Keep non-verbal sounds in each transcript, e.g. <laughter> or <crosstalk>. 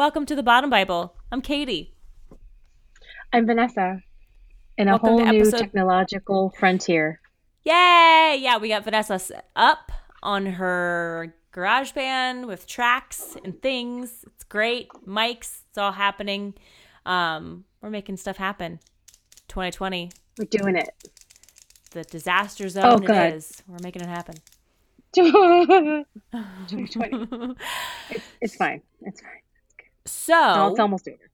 Welcome to the Bottom Bible. I'm Katie. I'm Vanessa in a Welcome whole new episode- technological frontier. Yay! Yeah, we got Vanessa up on her GarageBand with tracks and things. It's great. Mics, it's all happening. Um, we're making stuff happen. 2020, We're doing it. the disaster zone Oh, it is. We're making it happen. <laughs> <laughs> 2020. It's, it's fine. It's fine. So, No, it's almost over.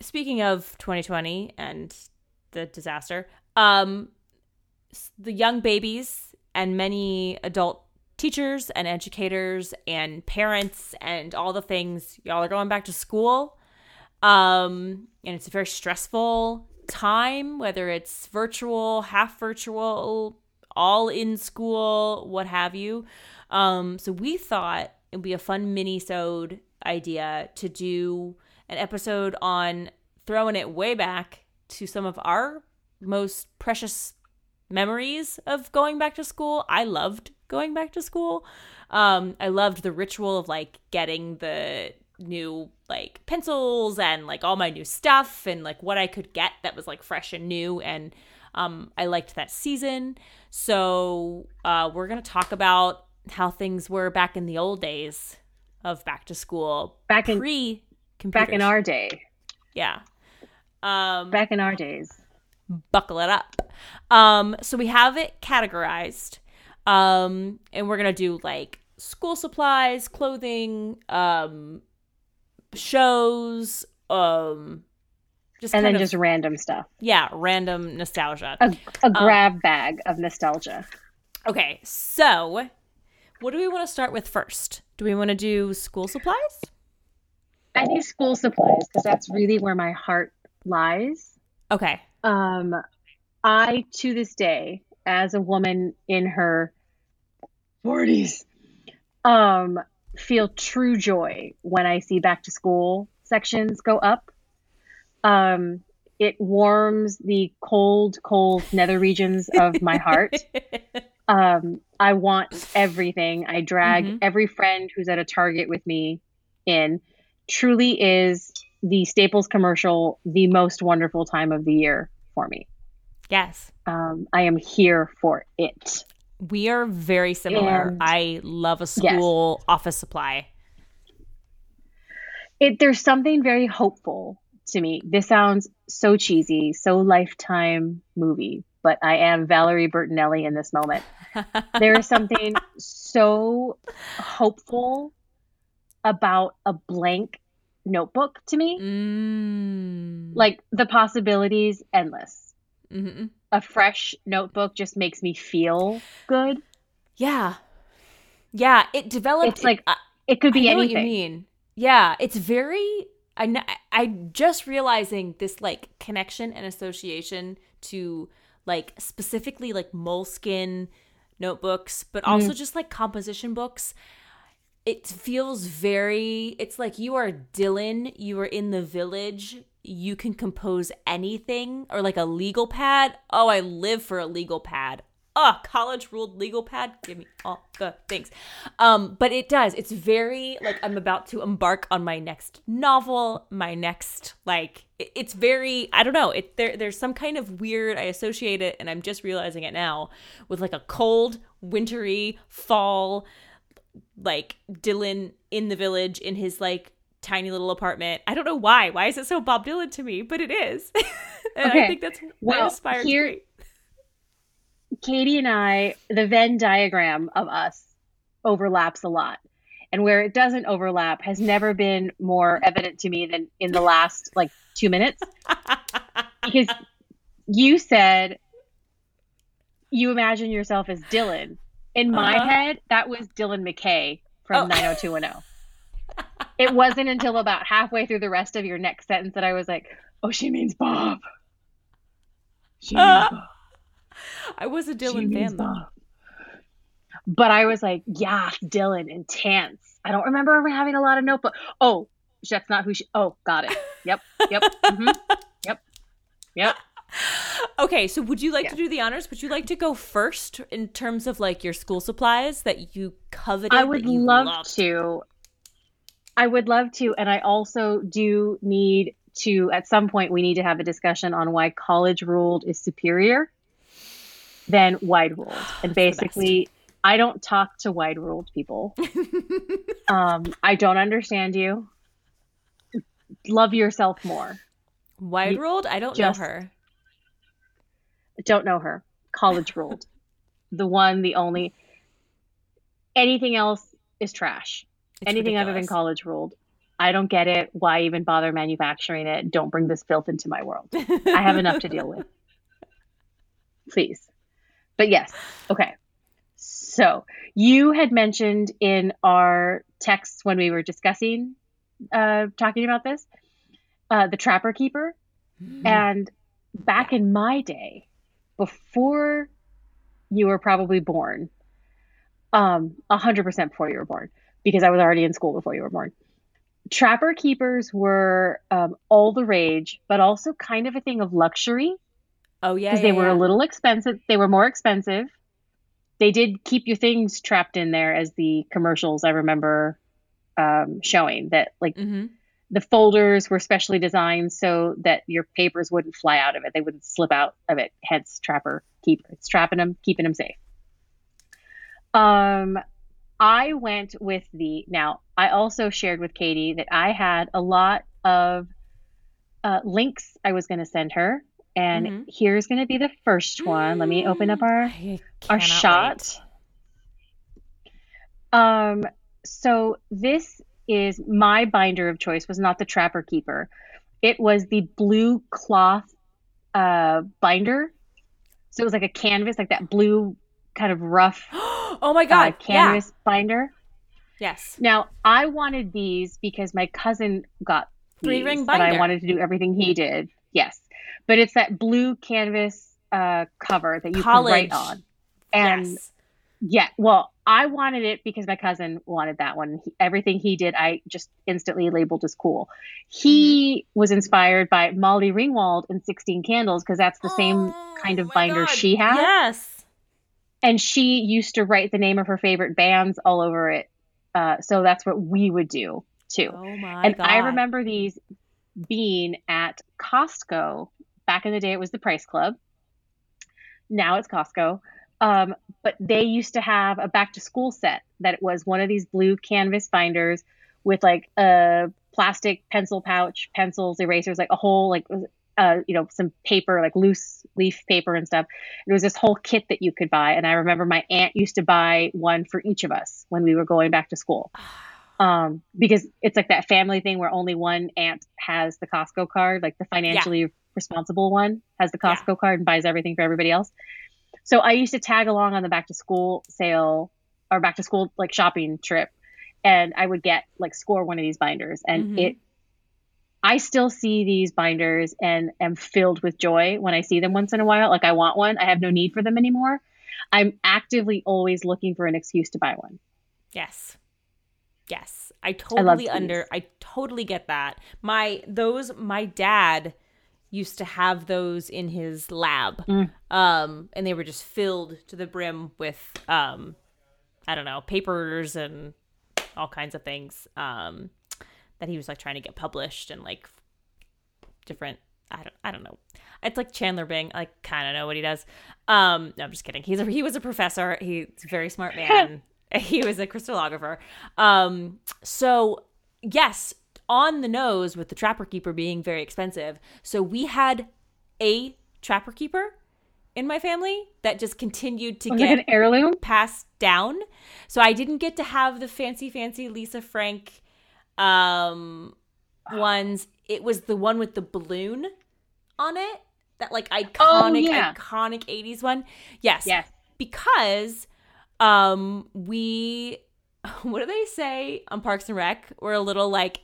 speaking of 2020 and the disaster, um, the young babies and many adult teachers and educators and parents and all the things y'all are going back to school. Um, and it's a very stressful time, whether it's virtual, half virtual, all in school, what have you. Um, so we thought it'd be a fun mini-sode idea to do an episode on throwing it way back to some of our most precious memories of going back to school. I loved going back to school. Um, I loved the ritual of like getting the new like pencils and like all my new stuff and like what I could get that was like fresh and new and um, I liked that season. So uh, we're gonna talk about how things were back in the old days of back to school, Back in- pre Back in our day. yeah. Um, Back in our days. buckle it up. Um, so we have it categorized. Um, and we're gonna do like school supplies, clothing, um, shows, um, just And then of, just random stuff. yeah, random nostalgia. A, a grab bag of nostalgia. Okay, so what do we want to start with first? Do we want to do school supplies? I think school supplies because that's really where my heart lies. Okay. Um, I, to this day, as a woman in her 40s, um, feel true joy when I see back to school sections go up. Um, it warms the cold, cold nether regions of my heart. <laughs> Um, I want everything. I drag Mhm. every friend who's at a Target with me in. Truly is the Staples commercial the most wonderful time of the year for me. yes. Um, I am here for it. We are very similar. And- I love a school office supply. It there's something very hopeful to me. This sounds so cheesy, so lifetime movie, but I am Valerie Bertinelli in this moment. <laughs> there is something so hopeful about a blank notebook to me. Mm. Like the possibilities endless. Mm-hmm. A fresh notebook just makes me feel good. Yeah. Yeah, it developed It's like I, it could be I know anything. what you mean. Yeah, it's very I I just realizing this like connection and association to like specifically like Moleskine notebooks, but also Mm. just like composition books. It feels very it's like you are Dylan, you are in the village, you can compose anything or like a legal pad. Oh, I live for a legal pad. Oh, college ruled legal pad. Give me all the things. Um, but it does. It's very like I'm about to embark on my next novel, my next like it- it's very I don't know. It there there's some kind of weird I associate it and I'm just realizing it now with like a cold, wintry fall like Dylan in the village in his like tiny little apartment. I don't know why. Why is it so Bob Dylan to me? But it is. <laughs> and I Okay. think that's why Well, inspired here-. Katie and I, the Venn diagram of us overlaps a lot. And where it doesn't overlap has never been more evident to me than in the last like two minutes. <laughs> Because you said you imagine yourself as Dylan. In my Uh-huh. head, that was Dylan McKay from Oh. 90210. <laughs> it wasn't until about halfway through the rest of your next sentence that I was like, "Oh, she means Bob." She means Bob. <laughs> I was a Dylan fan though. But I was like, yeah, Dylan, intense. I don't remember ever having a lot of notebook. Oh, that's not who she. Oh, got it. Yep, yep, hmm <laughs> yep, yep. Okay, so would you like Yeah. to do the honors? Would you like to go first in terms of like your school supplies that you coveted? I would love loved? to. I would love to, and I also do need to. At some point, we need to have a discussion on why college ruled is superior than wide ruled, <sighs> and basically. I don't talk to wide ruled people. <laughs> um, I don't understand you. Love yourself more. Wide ruled? I don't just- know her. Don't know her. College <laughs> ruled. the one, the only. Anything else is trash. It's Anything other than college ruled. I don't get it. Why even bother manufacturing it? Don't bring this filth into my world. I have enough to deal with. <laughs> Please. But yes. Okay. So you had mentioned in our texts when we were discussing, uh, talking about this, uh, the Trapper Keeper. And back in my day, before you were probably born, um, 100% before you were born, because I was already in school before you were born. Trapper keepers were um, all the rage, but also kind of a thing of luxury Oh yeah, because yeah, they were yeah. a little expensive. They were more expensive. They did keep your things trapped in there, as the commercials I remember um, showing. That like Mhm. the folders were specially designed so that your papers wouldn't fly out of it; they wouldn't slip out of it. Hence, trapper keeper. It's trapping them, keeping them safe. Um, I went with the. Now, I also shared with Katie that I had a lot of uh, links I was going to send her, and Mhm. here's going to be the first one. Let me open up our <gasps> our shot. Um, so this is my binder of choice was not the Trapper Keeper. It was the blue cloth uh binder. So it was like a canvas, like that blue kind of rough <gasps> oh my god uh, canvas binder. Yes. Now I wanted these because my cousin got Three ring and I wanted to do everything he did. Yes, but it's that blue canvas uh, cover that you College. can write on. And yes. yeah, well, I wanted it because my cousin wanted that one. He, everything he did, I just instantly labeled as cool. He Mm-hmm. was inspired by Molly Ringwald in 16 Candles because that's the same Oh kind of binder God. she had. Yes. And she used to write the name of her favorite bands all over it. Uh, so that's what we would do too. Oh my and god. I remember these being at Costco. Back in the day, it was the Price Club. Now it's Costco. Um, but they used to have a back to school set that was one of these blue canvas binders with like a plastic pencil pouch, pencils, erasers, like a whole like uh, you know, some paper, like loose leaf paper and stuff. It was this whole kit that you could buy. And I remember my aunt used to buy one for each of us when we were going back to school. Um, because it's like that family thing where only one aunt has the Costco card, like the financially responsible one has the Yeah. Costco card and buys everything for everybody else. So I used to tag along on the back to school sale or back to school like shopping trip and I would get like score one of these binders and Mhm. it I still see these binders and am filled with joy when I see them once in a while. Like I want one. I have no need for them anymore. I'm actively always looking for an excuse to buy one. Yes. Yes. I totally these. under I totally get that. My those my dad used to have those in his lab. Mm. Um and they were just filled to the brim with um I don't know, papers and all kinds of things um that he was like trying to get published and like different I don't I don't know. It's like Chandler Bing. I kind of know what he does. Um, no, I'm just kidding. He's a, he was a professor. He's a very smart man. <laughs> <laughs> he was a crystallographer. Um, so yes, on the nose with the Trapper Keeper being very expensive. So we had a Trapper Keeper in my family that just continued to Was get an heirloom? passed down. So I didn't get to have the fancy, fancy Lisa Frank um ones. It was the one with the balloon on it. That like iconic, Oh, yeah. iconic 80s one. Yes. Yes. Because um we <laughs> what do they say on Parks and Rec? We're a little like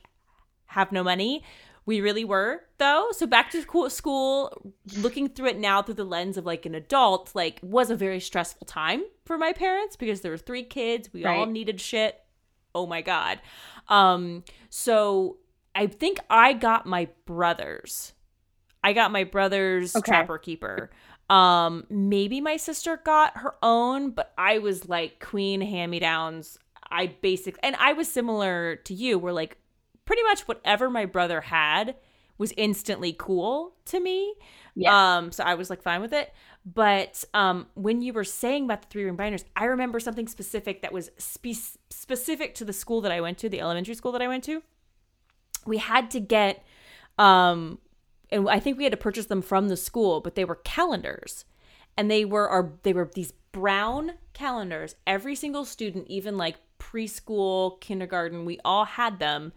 have no money. We really were though. So back to school, school, looking through it now through the lens of like an adult, like was a very stressful time for my parents because there were three kids. We all needed shit. Oh my god. Um so I think I got my brothers. I got my brother's Okay. trapper keeper. Um, maybe my sister got her own, but I was like queen hand me downs. I basically, and I was similar to you, where like pretty much whatever my brother had was instantly cool to me. Yes. Um, so I was like fine with it. But um, when you were saying about the three ring binders, I remember something specific that was spe- specific to the school that I went to, the elementary school that I went to. We had to get, um, and I think we had to purchase them from the school, but they were calendars, and they were our they were these brown calendars. Every single student, even like preschool, kindergarten, we all had them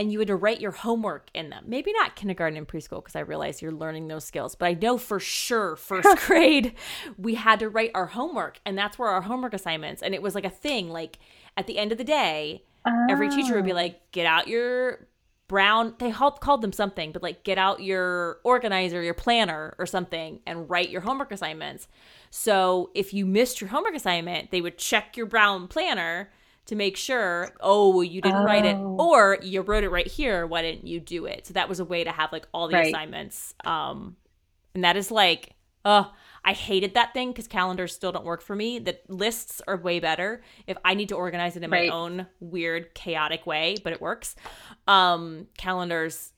and you had to write your homework in them. Maybe not kindergarten and preschool because I realize you're learning those skills, but I know for sure first <laughs> grade we had to write our homework and that's where our homework assignments and it was like a thing like at the end of the day every teacher would be oh. like get out your brown they called them something but like get out your organizer your planner or something and write your homework assignments so if you missed your homework assignment they would check your brown planner to make sure oh you didn't write it Oh. or you wrote it right here why didn't you do it so that was a way to have like all the Right. assignments um and that is like oh i hated that thing because calendars still don't work for me the lists are way better if i need to organize it in Right. my own weird chaotic way but it works um calendars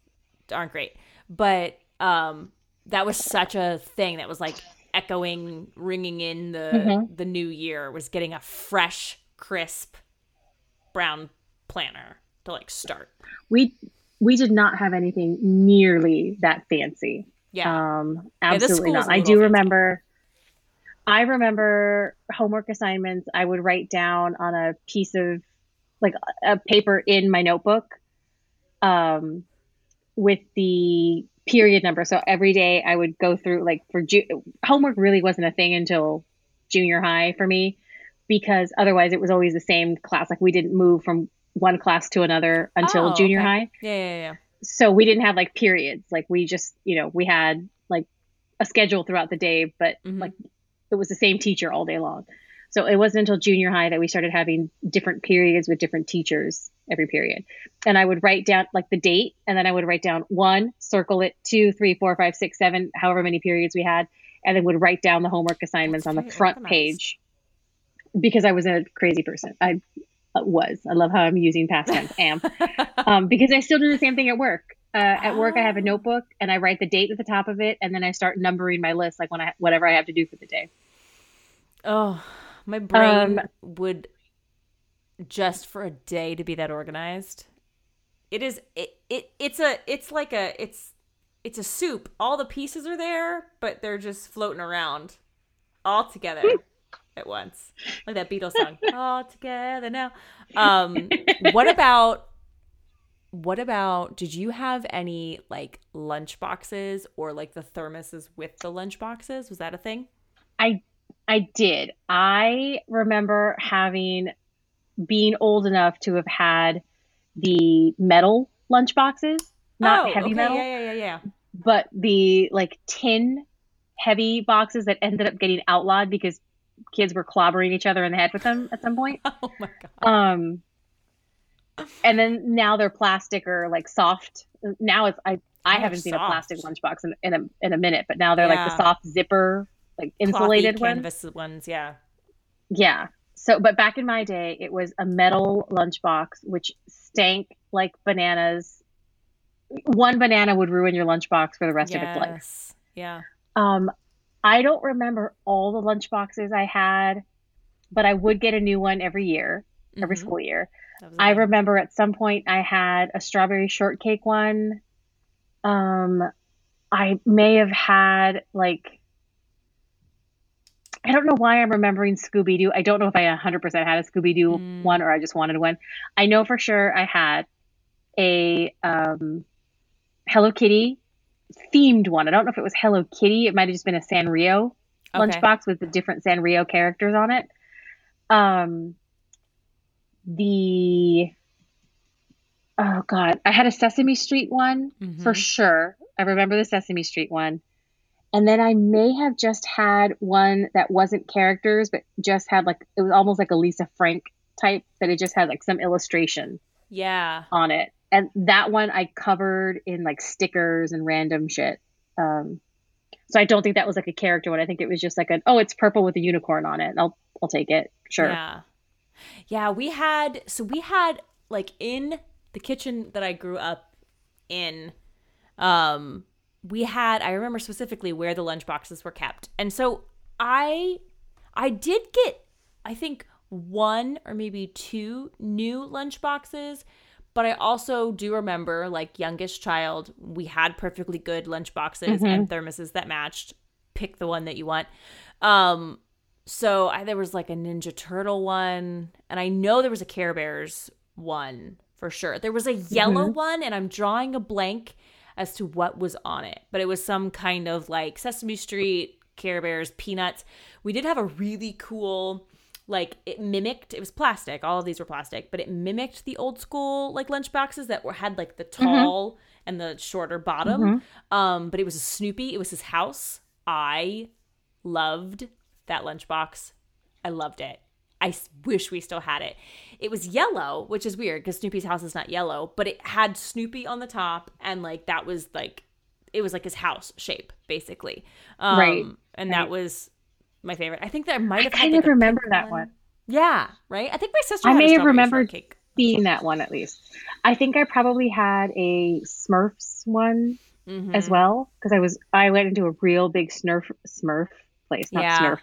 aren't great but um that was such a thing that was like echoing ringing in the Mhm. the new year was getting a fresh crisp brown planner to like start we we did not have anything nearly that fancy. Yeah Um, absolutely school's not. I do remember. I remember homework assignments. I would write down on a piece of like a paper in my notebook, um, with the period number. So every day I would go through like for ju- homework really wasn't a thing until junior high for me because otherwise it was always the same class. Like we didn't move from one class to another until Oh, junior okay. high yeah yeah yeah so we didn't have like periods like we just you know we had like a schedule throughout the day but Mhm. like it was the same teacher all day long so it wasn't until junior high that we started having different periods with different teachers every period and i would write down like the date and then i would write down one circle it two three four five six seven however many periods we had and then would write down the homework assignments That's on the front organized. page because i was a crazy person i was i love how i'm using past tense am <laughs> um, because I still do the same thing at work. Uh, at work, I have a Oh. notebook and I write the date at the top of it, and then I start numbering my list, like when I whatever I have to do for the day. Oh, my brain Um, would just for a day to be that organized. It is it, it it's a it's like a it's it's a soup. All the pieces are there, but they're just floating around all together <laughs> at once. Like that Beatles song. <laughs> all together now. Um what about what about did you have any like lunch boxes or like the thermoses with the lunch boxes? Was that a thing? I I did. I remember having being old enough to have had the metal lunch boxes, not Oh, heavy okay, metal, Yeah, yeah, yeah, yeah. but the like tin heavy boxes that ended up getting outlawed because kids were clobbering each other in the head with them at some point. <laughs> Oh my god. Um, and then now they're plastic or like soft. Now it's I I Oh, haven't seen a plastic lunchbox in, in a in a minute, but now they're like the soft zipper, like insulated Clothy ones. canvas ones. Yeah. Yeah. So, but back in my day, it was a metal lunchbox which stank like bananas. One banana would ruin your lunchbox for the rest of its life. Yeah. Um, I don't remember all the lunchboxes I had, but I would get a new one every year, every Mhm. school year. That was a I remember at some point I had a strawberry shortcake one. Um, I may have had like, I don't know why I'm remembering Scooby Doo. I don't know if I 100% had a Scooby Doo Mm. one or I just wanted one. I know for sure I had a um, Hello Kitty themed one. I don't know if it was Hello Kitty. It might have just been a Sanrio Okay. lunchbox with the different Sanrio characters on it. Um, the oh god, I had a Sesame Street one for Mhm. sure. I remember the Sesame Street one. And then I may have just had one that wasn't characters, but just had like it was almost like a Lisa Frank type that it just had like some illustration Yeah. on it. And that one I covered in like stickers and random shit. Um, so I don't think that was like a character one. I think it was just like an oh, it's purple with a unicorn on it. I'll I'll take it. Sure. Yeah. Yeah, we had so we had like in the kitchen that I grew up in um we had I remember specifically where the lunch boxes were kept. And so I I did get I think one or maybe two new lunch boxes, but I also do remember like youngest child, we had perfectly good lunch boxes and thermoses that matched. Pick the one that you want. Um so I, there was like a Ninja Turtle one, and I know there was a Care Bears one for sure. There was a yellow one, and I'm drawing a blank as to what was on it, but it was some kind of like Sesame Street, Care Bears, Peanuts. We did have a really cool, like it mimicked. It was plastic. All of these were plastic, but it mimicked the old school like lunch boxes that were had like the tall and the shorter bottom. Um, but it was a Snoopy. It was his house. I loved that lunchbox. I loved it i wish we still had it. It was yellow, which is weird because Snoopy's house is not yellow, but it had Snoopy on the top, and like that was like it was like his house shape basically. Um, Right, and right. that was my favorite. I think that I might have. had, kind like, of remember that one. Yeah, right. I think my sister. I may have remembered shortcake. Seeing that one at least. I think I probably had a Smurfs one Mhm. as well because I was I went into a real big Smurf Smurf place, not Yeah. Smurf.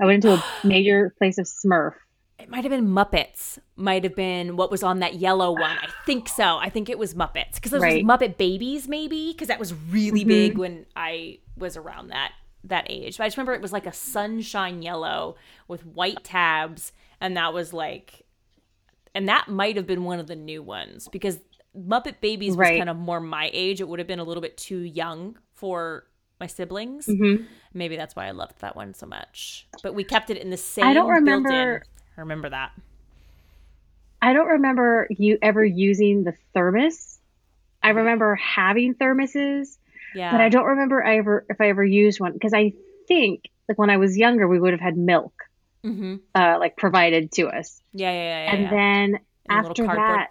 I went into a <gasps> major place of Smurf. It might have been Muppets. Might have been what was on that yellow one. I think so. I think it was Muppets because those Right. was Muppet Babies, maybe because that was really Mhm. big when I was around that that age. But I just remember it was like a sunshine yellow with white tabs, and that was like, and that might have been one of the new ones because Muppet Babies was Right. kind of more my age. It would have been a little bit too young for my siblings. Mhm. Maybe that's why I loved that one so much. But we kept it in the same. I don't remember- I remember that. I don't remember you ever using the thermos. I remember having thermoses, Yeah. but I don't remember I ever if I ever used one because I think like when I was younger we would have had milk Mm-hmm. uh, like provided to us, Yeah, yeah, yeah. yeah, and yeah. then a little after that,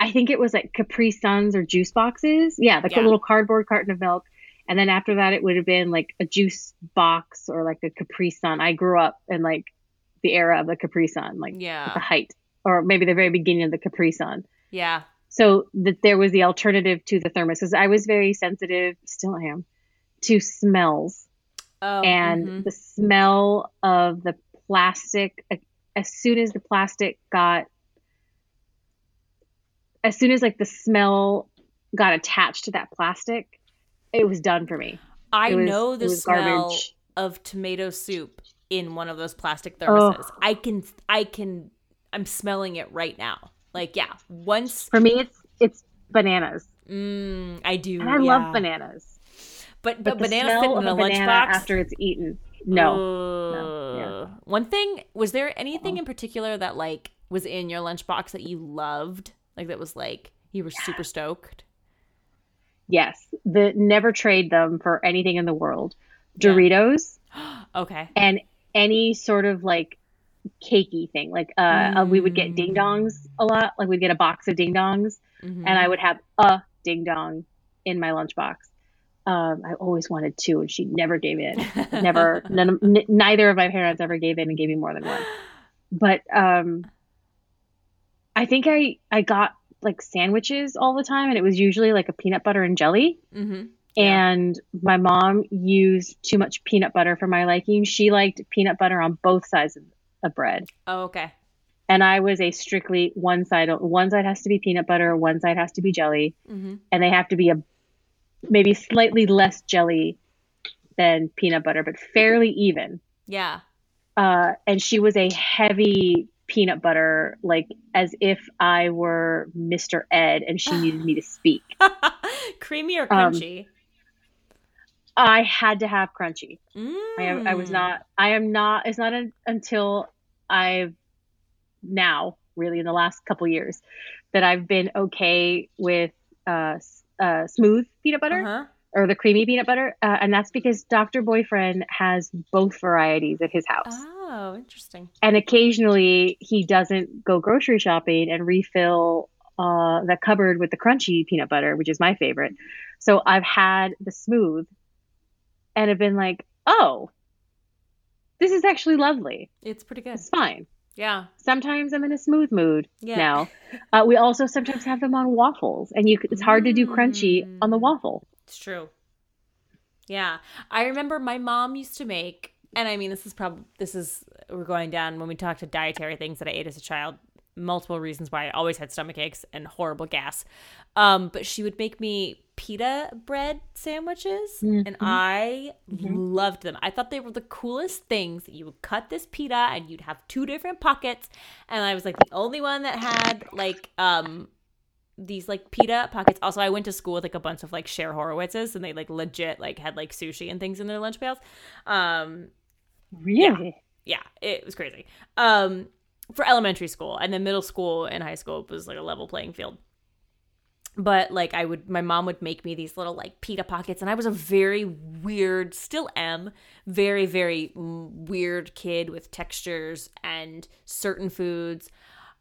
I think it was like Capri Suns or juice boxes. Yeah, like Yeah. a little cardboard carton of milk. And then after that, it would have been like a juice box or like a Capri Sun. I grew up in like the era of the Capri Sun, like Yeah. the height, or maybe the very beginning of the Capri Sun. yeah. So that there was the alternative to the thermos. Because I was very sensitive, still am, to smells Oh, and mhm. the smell of the plastic as soon as the plastic got as soon as like the smell got attached to that plastic it was done for me I was- know the smell garbage. of tomato soup in one of those plastic Oh. thermoses. I can, I can, I'm smelling it right now. Like, yeah, once, for me it's it's bananas mm, I do. and i yeah. love bananas but but but, the bananas smell fit in a a banana lunchbox after it's eaten no No, yeah. One thing was there anything in particular that like was in your lunchbox that you loved? Like that was like you were super stoked. yes the never trade them for anything in the world Yeah. doritos <gasps> Okay. and any sort of like cakey thing. Like uh, uh, we would get ding dongs a lot. Like we'd get a box of ding dongs, Mhm. and I would have a ding dong in my lunchbox. Um, I always wanted two, and she never gave in. <laughs> Never, none n- neither of my parents ever gave in and gave me more than one. But um, I think I I got like sandwiches all the time, and it was usually like a peanut butter and jelly. Mhm. Yeah. And my mom used too much peanut butter for my liking. She liked peanut butter on both sides of, bread. Oh, okay. And I was a strictly one side. One side has to be peanut butter, one side has to be jelly, hmm and they have to be a maybe slightly less jelly than peanut butter, but fairly even. Yeah. Uh, and she was a heavy peanut butter, like as if I were Mr. Ed and she needed me to speak. <laughs> Creamy or Um, crunchy? I had to have crunchy. Mm. I, am, I was not. I am not. It's not un, until I've now, really, in the last couple years, that I've been okay with uh, uh, smooth peanut butter Uh-huh. or the creamy peanut butter, uh, and that's because Dr. Boyfriend has both varieties at his house. Oh, interesting. and occasionally he doesn't go grocery shopping and refill uh, the cupboard with the crunchy peanut butter, which is my favorite. So I've had the smooth and have been like, oh, this is actually lovely. It's pretty good. It's fine. Yeah. Sometimes I'm in a smooth mood Yeah. now. Uh, we also sometimes have them on waffles, and you it's hard to do crunchy on the Mm. waffle. It's true. Yeah. I remember my mom used to make and I mean this is probably this is we're going down when we talk to dietary things that I ate as a child, multiple reasons why I always had stomach aches and horrible gas. Um, but she would make me pita bread sandwiches and I loved them. I thought they were the coolest things. You would cut this pita and you'd have two different pockets and I was like the only one that had like um these like pita pockets. Also, I went to school with like a bunch of like Cher Horowitzes, and they like legit like had like sushi and things in their lunch pails. Um, Really? yeah, it was crazy. Um, for elementary school, and then middle school and high school was like a level playing field. But like I would, my mom would make me these little like pita pockets, and I was a very weird, still am, very very weird kid with textures and certain foods.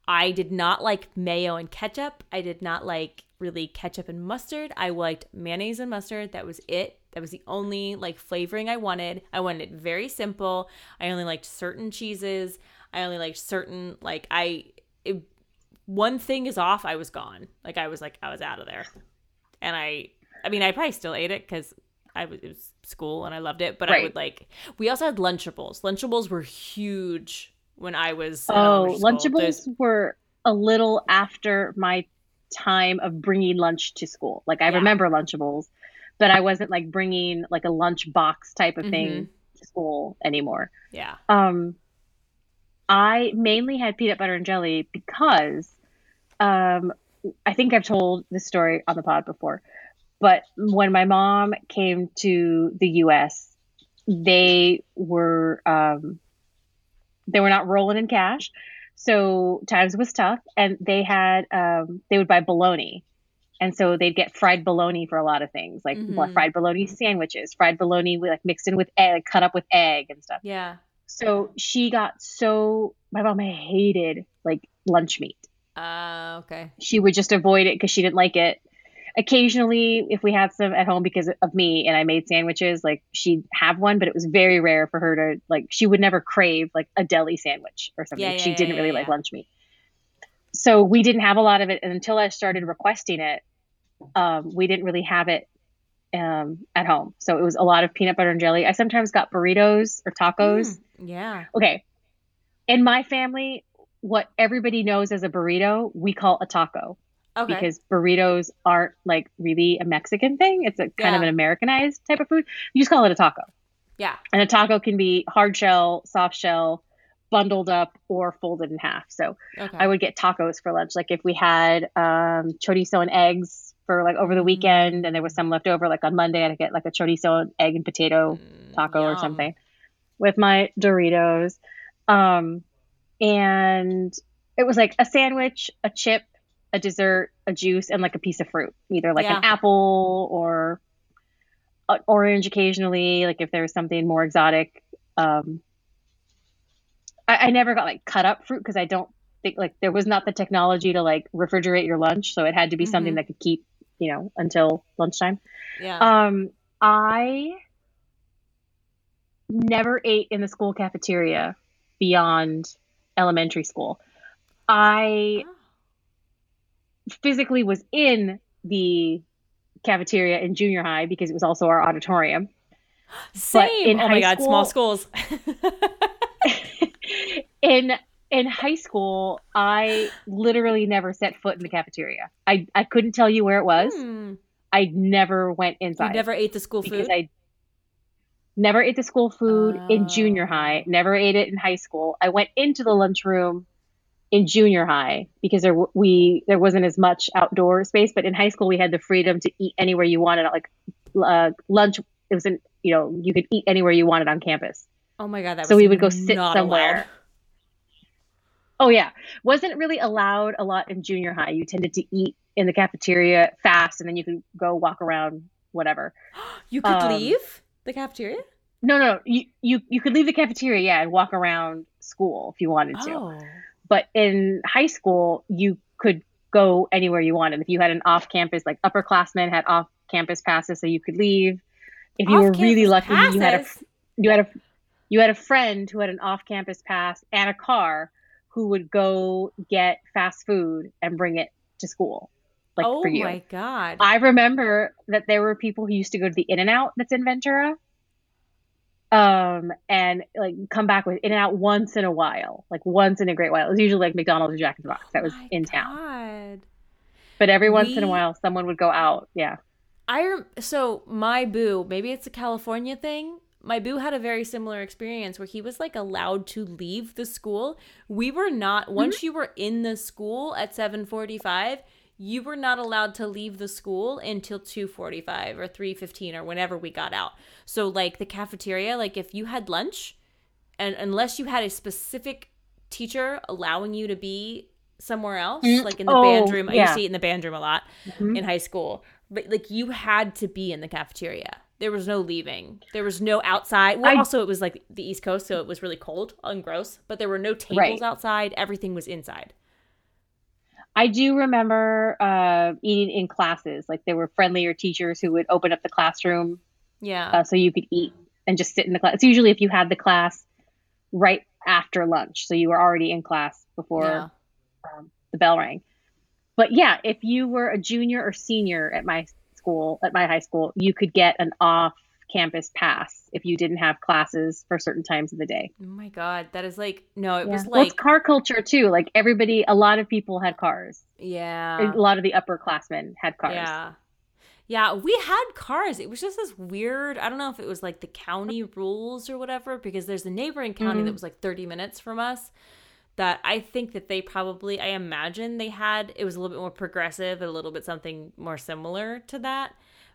I did not like mayo and ketchup. I did not like really ketchup and mustard. I liked mayonnaise and mustard. That was it. That was the only like flavoring I wanted. I wanted it very simple. I only liked certain cheeses. I only liked certain like I it, one thing is off, I was gone. Like I was like I was out of there. And I I mean I probably still ate it cuz I was it was school and I loved it, but I would like we also had lunchables. Lunchables were huge when I was Oh. Lunchables Those- were a little after my time of bringing lunch to school. Like I Yeah. remember Lunchables, but I wasn't like bringing like a lunch box type of thing Mhm. to school anymore. yeah. Um, I mainly had peanut butter and jelly because um, I think I've told this story on the pod before, but when my mom came to the U.S., they were um, they were not rolling in cash, so times was tough, and they had um, they would buy bologna. And so they'd get fried bologna for a lot of things, like Mhm. fried bologna sandwiches, fried bologna with, like mixed in with egg, cut up with egg and stuff. Yeah. So she got so my mom hated like lunch meat. Uh okay. She would just avoid it because she didn't like it. Occasionally, if we had some at home because of me and I made sandwiches, like she'd have one, but it was very rare for her to like. She would never crave like a deli sandwich or something. Yeah, yeah, she yeah, didn't really like lunch meat. So we didn't have a lot of it and until I started requesting it. Um, we didn't really have it um, at home, so it was a lot of peanut butter and jelly. I sometimes got burritos or tacos Mm, yeah. okay in my family what everybody knows as a burrito we call a taco Okay. because burritos aren't like really a mexican thing it's a kind of an americanized type of food you just call it a taco yeah. and a taco can be hard shell soft shell bundled up or folded in half so Okay. i would get tacos for lunch like if we had um, chorizo and eggs for like over the Mm. weekend and there was some left over like on monday i'd get like a chorizo egg and potato taco or Mm, something with my Doritos. Um, and it was like a sandwich, a chip, a dessert, a juice, and like a piece of fruit, either like Yeah. an apple or an orange occasionally, like if there was something more exotic. Um, I, I never got like cut up fruit because I don't think like there was not the technology to like refrigerate your lunch. So it had to be something Mhm. that could keep, you know, until lunchtime. Yeah. Um, I never ate in the school cafeteria beyond elementary school. I physically was in the cafeteria in junior high because it was also our auditorium. Same. oh my god, small schools. <laughs> <laughs> in in high school, I literally never set foot in the cafeteria. I, I couldn't tell you where it was. Hmm. I never went You inside. never ate the school food? I never ate the school food in Oh. junior high, never ate it in high school. I went into the lunchroom in junior high because there we there wasn't as much outdoor space, but in high school we had the freedom to eat anywhere you wanted. Like uh, lunch, it was an you know you could eat anywhere you wanted on campus. oh my god, that so we would go sit somewhere. allowed. Oh yeah, wasn't really allowed a lot in junior high. You tended to eat in the cafeteria fast, and then you could go walk around whatever. <gasps> You could Um, leave the cafeteria? No, no, no. You you you could leave the cafeteria, yeah, and walk around school if you wanted to. Oh. But in high school, you could go anywhere you wanted. If you had an off-campus, like upperclassmen had off-campus passes, so you could leave. If you were really lucky, you had a you had a you had a friend who had an off-campus pass and a car who would go get fast food and bring it to school, like oh for you. my god. I remember that there were people who used to go to the In and Out that's in Ventura. Um, and like come back with In and Out once in a while, like once in a great while. It was usually like McDonald's or Jack in the Box that was My in town. God. But every once in a while, someone would go out. Yeah. I rem- so my boo, maybe it's a California thing. My boo had a very similar experience where he was like allowed to leave the school. We were not once you were in the school at 7:45, you were not allowed to leave the school until 2:45 or 3:15 or whenever we got out. So like the cafeteria, like if you had lunch and unless you had a specific teacher allowing you to be somewhere else, like in the Oh, band room. I used yeah. to eat in the band room a lot Mhm. in high school. But like you had to be in the cafeteria. There was no leaving. There was no outside. Well, I- also it was like the East Coast, so it was really cold and gross. But there were no tables Right. outside. Everything was inside. I do remember uh, eating in classes. Like there were friendlier teachers who would open up the classroom Yeah. uh, so you could eat and just sit in the class. It's usually if you had the class right after lunch, so you were already in class before yeah. um, the bell rang. But yeah, if you were a junior or senior at my school, at my high school, you could get an off-campus pass if you didn't have classes for certain times of the day. Oh my god, that is like no. It Yeah. was well, it's like car culture too. Like everybody, a lot of people had cars. yeah. a lot of the upperclassmen had cars. Yeah. Yeah, we had cars. It was just this weird. I don't know if it was like the county rules or whatever, because there's a neighboring county Mm-hmm. that was like 30 minutes from us. That I think that they probably, I imagine they had, it was a little bit more progressive, a little bit something more similar to that.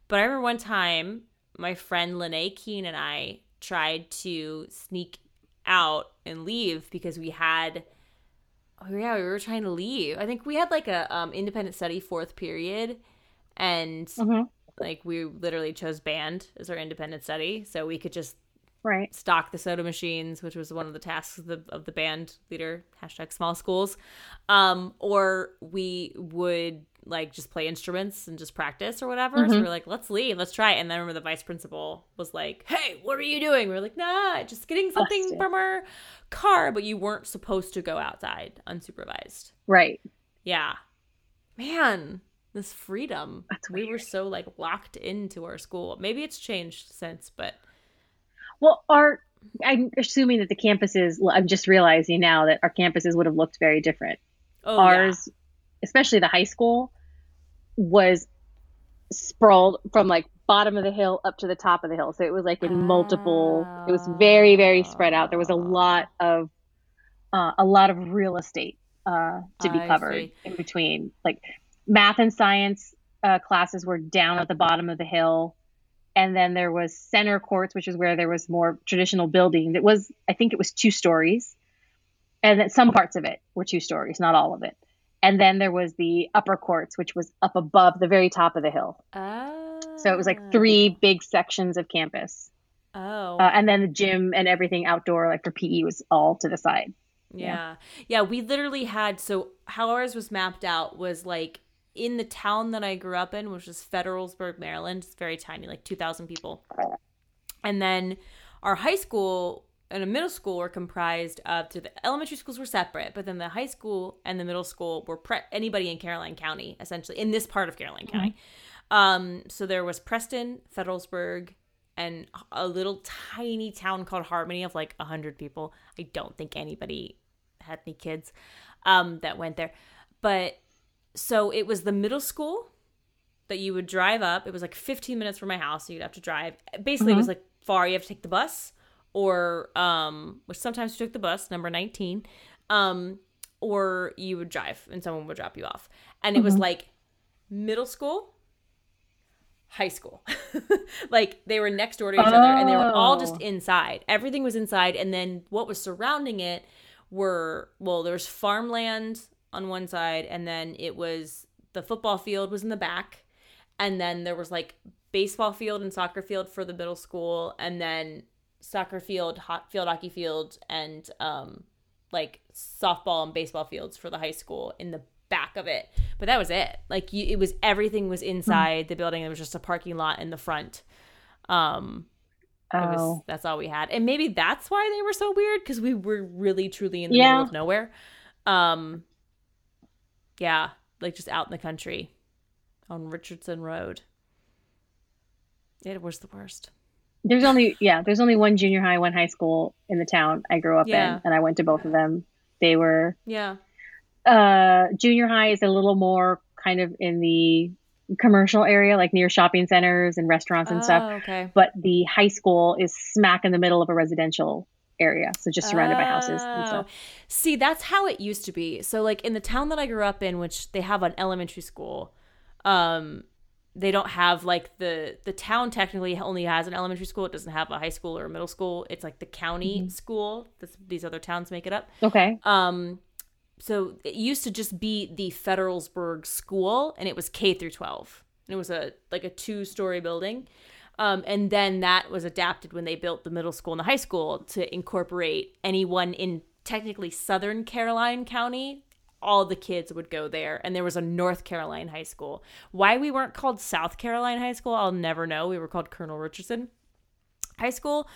But I remember one time my friend Lene Keene and I tried to sneak out and leave because we had oh yeah we were trying to leave i think we had like a um, independent study fourth period and Mhm. like we literally chose band as our independent study so we could just Right. stock the soda machines which was one of the tasks of the, of the band leader hashtag small schools. Um, or we would like just play instruments and just practice or whatever. So we are like let's leave let's try it. And then I remember the vice principal was like hey what are you doing? We are like nah just getting something Busted. from our car but you weren't supposed to go outside unsupervised. Right. yeah. Man this freedom. That's we were so like locked into our school. Maybe it's changed since but Well, our I'm assuming that the campuses. I'm just realizing now that our campuses would have looked very different. oh Ours, especially the high school, was sprawled from like bottom of the hill up to the top of the hill. So it was like in multiple. It was very very spread out. There was a lot of uh, a lot of real estate uh, to be I covered see. in between. Like math and science uh, classes were down at the bottom of the hill. And then there was center courts, which is where there was more traditional building. It was, I think it was two stories. And then some parts of it were two stories, not all of it. And then there was the upper courts, which was up above the very top of the hill. Oh. So it was like three big sections of campus. Oh. Uh, and then the gym and everything outdoor, like for PE, was all to the side. yeah. yeah. we literally had so how ours was mapped out was like in the town that I grew up in, which was Federalsburg, Maryland. It's very tiny, like 2,000 people. And then our high school and a middle school were comprised of so the elementary schools were separate, but then the high school and the middle school were pre- anybody in Caroline County, essentially, in this part of Caroline County. Um, so there was Preston, Federalsburg, and a little tiny town called Harmony of like 100 people. I don't think anybody had any kids um, that went there. But so it was the middle school that you would drive up. It was like 15 minutes from my house, so you'd have to drive. Basically, it was like far. You have to take the bus, or um, which sometimes you took the bus, number 19, um, or you would drive and someone would drop you off. And it was like middle school, high school. <laughs> like they were next door to each other and they were all just Oh. inside. Everything was inside. And then what was surrounding it were well, there was farmland on one side, and then it was the football field was in the back, and then there was like baseball field and soccer field for the middle school, and then soccer field, hot field hockey field, and um like softball and baseball fields for the high school in the back of it. But that was it. Like you, it was everything was inside the building. It was just a parking lot in the front. Um, it was, Oh, that's all we had, and maybe that's why they were so weird because we were really truly in the Yeah. middle of nowhere. Um, yeah, like just out in the country on Richardson Road. It was the worst. there's only yeah, there's only one junior high, one high school in the town I grew up Yeah. in, and I went to both of them. They were Yeah, uh junior high is a little more kind of in the commercial area, like near shopping centers and restaurants and stuff. Oh, okay. But the high school is smack in the middle of a residential area, so just surrounded by houses and Oh. stuff. See, that's how it used to be. So like in the town that I grew up in, which they have an elementary school, um they don't have like the the town technically only has an elementary school. It doesn't have a high school or a middle school. It's like the county school. This, these other towns make it up. Okay. Um so it used to just be the Federalsburg school and it was K through 12. And it was a like a two-story building. Um, and then that was adapted when they built the middle school and the high school to incorporate anyone in technically Southern Caroline County. All the kids would go there, and there was a North Caroline high school. Why we weren't called South Caroline High School, I'll never know. We were called Colonel Richardson High School,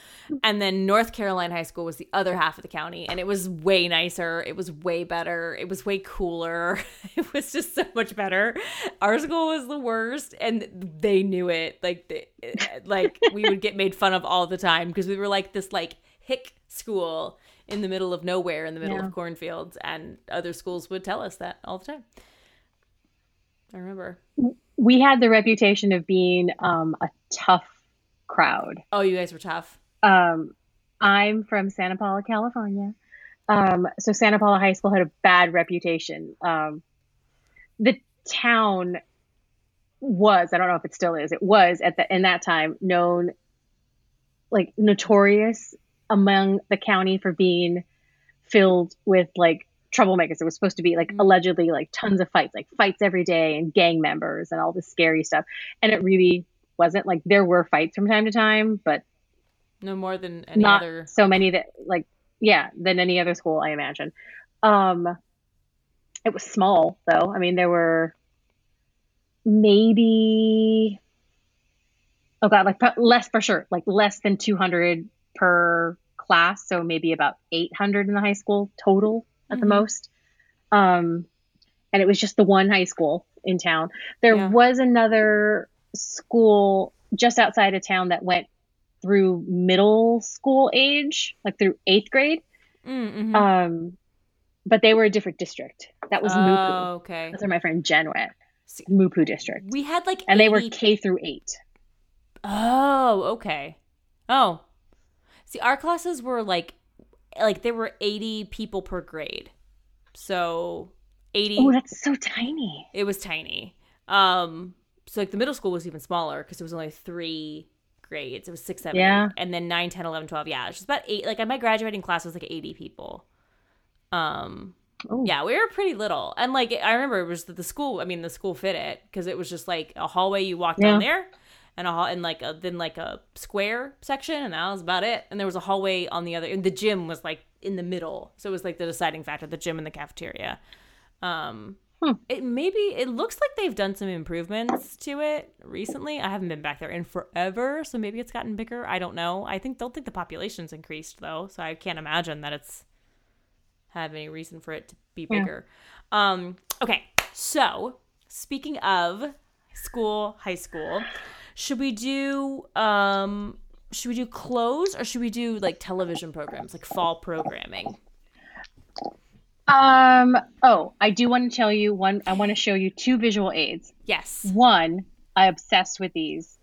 and then North Caroline High School was the other half of the county, and it was way nicer. It was way better. It was way cooler. <laughs> It was just so much better. Our school was the worst, and they knew it. Like, they, like we would get made fun of all the time because we were like this like hick school in the middle of nowhere in the middle Yeah. of cornfields, and other schools would tell us that all the time. I remember. We had the reputation of being um, a tough crowd. Oh, you guys were tough. Um, I'm from Santa Paula, California. Um, so Santa Paula High School had a bad reputation. Um, the town was, I don't know if it still is, it was at the in that time known like notorious among the county for being filled with like troublemakers. It was supposed to be like allegedly like tons of fights, like fights every day and gang members and all this scary stuff. And it really wasn't like there were fights from time to time, but No more than any not other. so many that like yeah than any other school i imagine um it was small though i mean there were maybe oh god like less for sure like less than 200 per class so maybe about 800 in the high school total at the Mhm. most um and it was just the one high school in town there Yeah. was another school just outside of town that went through middle school age, like through eighth grade. Mm-hmm. Um, but they were a different district. That was Mupu. oh, okay. That's where my friend Jen went. See- Mupu district, We had like and they were K through eight. Oh, okay. Oh. See, our classes were like like there were 80 people per grade. So 80 Oh, that's so tiny. it was tiny. Um so like the middle school was even smaller because it was only 3 grades. It was 6 7 Yeah. and then 9 10 11 12. Yeah, it's just about 8 like my graduating class was like 80 people. Um Oh, yeah, we were pretty little. And like I remember it was the, the school, I mean the school fit it because it was just like a hallway you walked down there and a hall and like a then like a square section and that was about it. And there was a hallway on the other and the gym was like in the middle. So it was like the deciding factor, the gym and the cafeteria. Um Hmm. it maybe it looks like they've done some improvements to it recently. I haven't been back there in forever, so maybe it's gotten bigger. I don't know. I think don't think the population's increased though, so I can't imagine that it's have any reason for it to be Yeah. bigger. Um, okay, so speaking of school, high school, should we do um, should we do clothes or should we do like television programs, like fall programming? Um. Oh, I do want to tell you one. I want to show you two visual aids. Yes. One, I obsessed with these.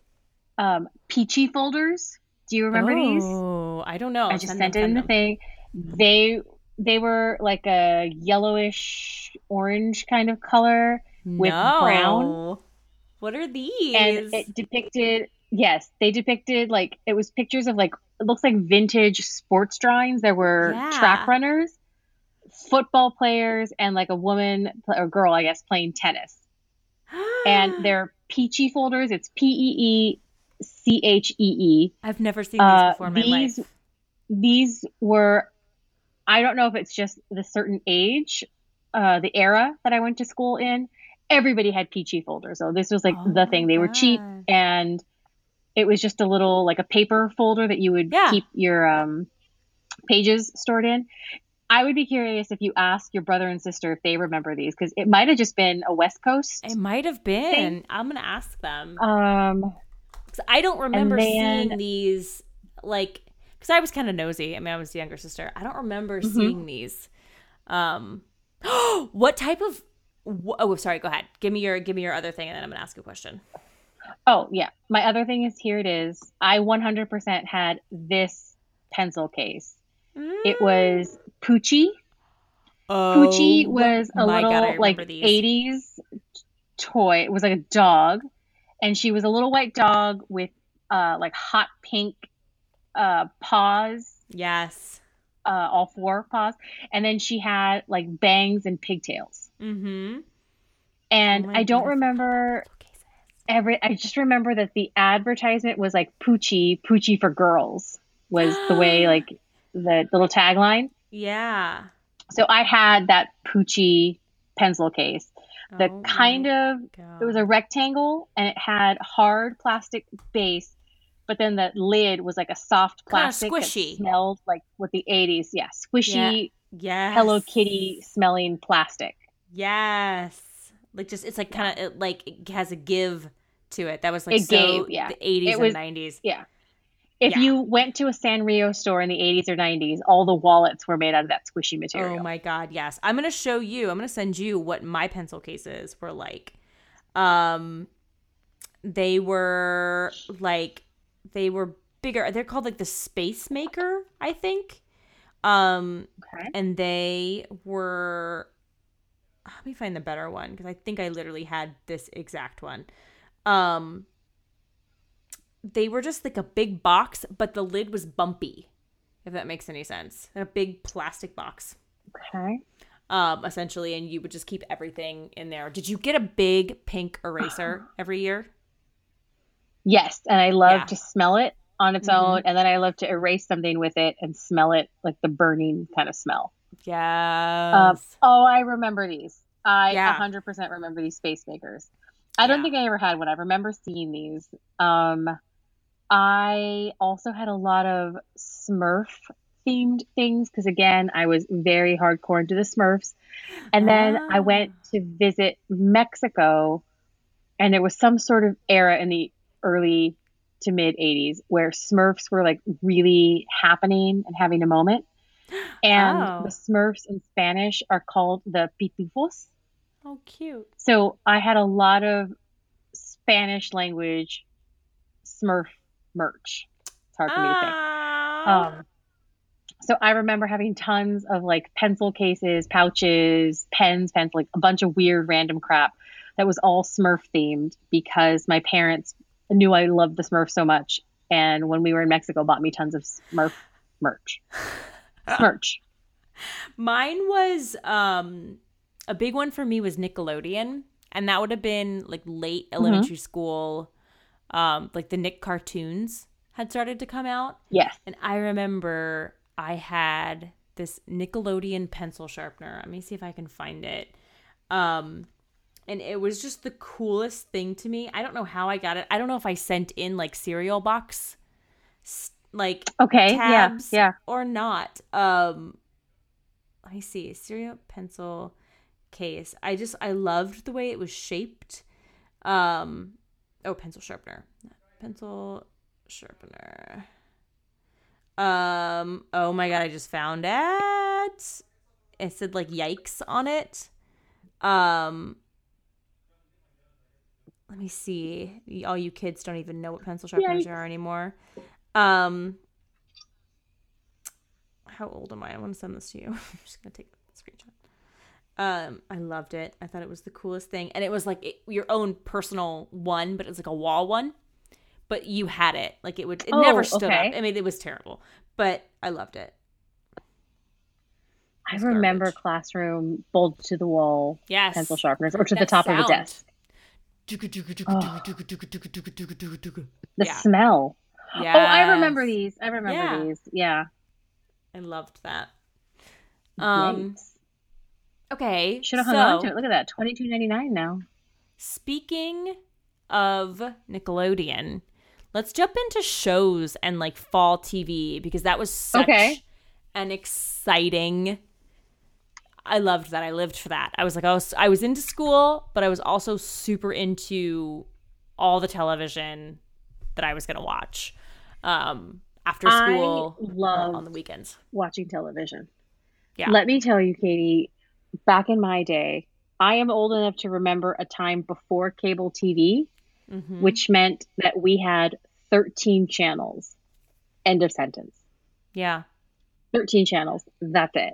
Um, Pee-Chee folders. Do you remember these? Oh, I don't know. I just Send sent them, it in the them. thing. They they were like a yellowish orange kind of color, with no. brown. What are these? and it depicted yes, they depicted like it was pictures of like it looks like vintage sports drawings. There were Yeah. track runners, football players and like a woman or girl, I guess, playing tennis. And <gasps> they're Pee-Chee folders. It's P E E C H E E. I've never seen these Uh, before in my these- life. These were, I don't know if it's just the certain age, uh, the era that I went to school in. Everybody had Pee-Chee folders. So this was like Oh the thing. They were cheap and it was just a little like a paper folder that you would Yeah. keep your um, pages stored in. I would be curious if you ask your brother and sister if they remember these because it might have just been a West Coast. It might have been. I'm gonna ask them. Um, I don't remember then- seeing these like because I was kind of nosy. I mean, I was the younger sister. I don't remember Mm-hmm. seeing these. Um, <gasps> what type of? Oh, sorry. Go ahead. Give me your give me your other thing, and then I'm gonna ask a question. oh yeah, my other thing is here. It is. I 100% had this pencil case. It was Poochie. Oh, Poochie was a little God, like these. 80s toy. It was like a dog, and she was a little white dog with uh like hot pink uh paws, Yes. uh all four paws, and then she had like bangs and pigtails. Mm-hmm. And Oh I don't God. remember every. I just remember that the advertisement was like Poochie, Poochie for girls was the way <gasps> like the little tagline. Yeah. So I had that Poochie pencil case. The Oh kind of God. it was a rectangle and it had hard plastic base, but then the lid was like a soft plastic that squishy. smelled like what the 80s, yeah, squishy yes. Hello Kitty smelling plastic. Yes. Like just it's like kind of it, like it has a give to it. That was like It so gave, yeah. the 80s It was- and 90s. Yeah. If Yeah. you went to a Sanrio store in the 80s or 90s, all the wallets were made out of that squishy material. Oh my god, yes. I'm going to show you. I'm going to send you what my pencil cases were like. Um they were like they were bigger. They're called like the Space Maker, I think. Um Okay. and they were let me find the better one because I think I literally had this exact one. Um they were just like a big box, but the lid was bumpy, if that makes any sense. A big plastic box. Okay. Um, essentially, and you would just keep everything in there. Did you get a big pink eraser <gasps> every year? Yes, and I love Yeah. to smell it on its Mhm. own, and then I love to erase something with it and smell it like the burning kind of smell. Yes. Um, oh, I remember these. I Yeah. 100% remember these space makers. I don't Yeah. think I ever had one. I remember seeing these. Um, I also had a lot of Smurf themed things because, again, I was very hardcore into the Smurfs. And then I Ah. went to visit Mexico, and there was some sort of era in the early to mid 80s where Smurfs were like really happening and having a moment. And Oh. the Smurfs in Spanish are called the pitufos. oh, cute. So I had a lot of Spanish language Smurf merch. It's hard for me to think. Um, so I remember having tons of like pencil cases, pouches, pens, pens, like a bunch of weird random crap that was all Smurf themed because my parents knew I loved the Smurf so much. And when we were in Mexico, bought me tons of Smurf merch. <laughs> Merch. Mine was um a big one for me was Nickelodeon, and that would have been like late elementary school. Um, like the Nick cartoons had started to come out, Yes. and I remember I had this Nickelodeon pencil sharpener. Let me see if I can find it. Um, and it was just the coolest thing to me. I don't know how I got it. I don't know if I sent in like cereal box, like Okay. tabs Yeah. Yeah. or not. Um let me see. Cereal pencil case. I just I loved the way it was shaped. Um oh pencil sharpener. Pencil sharpener. Um oh my god, I just found it. It said like yikes on it. Um let me see. All you kids don't even know what pencil sharpeners Yikes. are anymore. Um how old am I? I want to send this to you. <laughs> I'm just gonna take a screenshot. Um, I loved it. I thought it was the coolest thing, and it was like it, your own personal one, but it was like a wall one. But you had it, like it would. It Oh, never stood okay. up. I mean, it was terrible, but I loved it. I remember garbage. classroom bolted to the wall Yes. pencil sharpeners or to the That top of sound. the desk. The Yeah. smell. Yes. Oh, I remember these. I remember Yeah. these. Yeah. I loved that. Um. Okay. Should have hung so, on to it. Look at that. Twenty two ninety nine now. Speaking of Nickelodeon, let's jump into shows and like fall TV because that was such Okay. an exciting. I loved that. I lived for that. I was like, I was, I was into school, but I was also super into all the television that I was going to watch um, after school I uh, love on the weekends. watching television. Yeah. Let me tell you, Katie, back in my day, I am old enough to remember a time before cable TV, Mhm. which meant that we had 13 channels. End of sentence. yeah. 13 channels. That's it.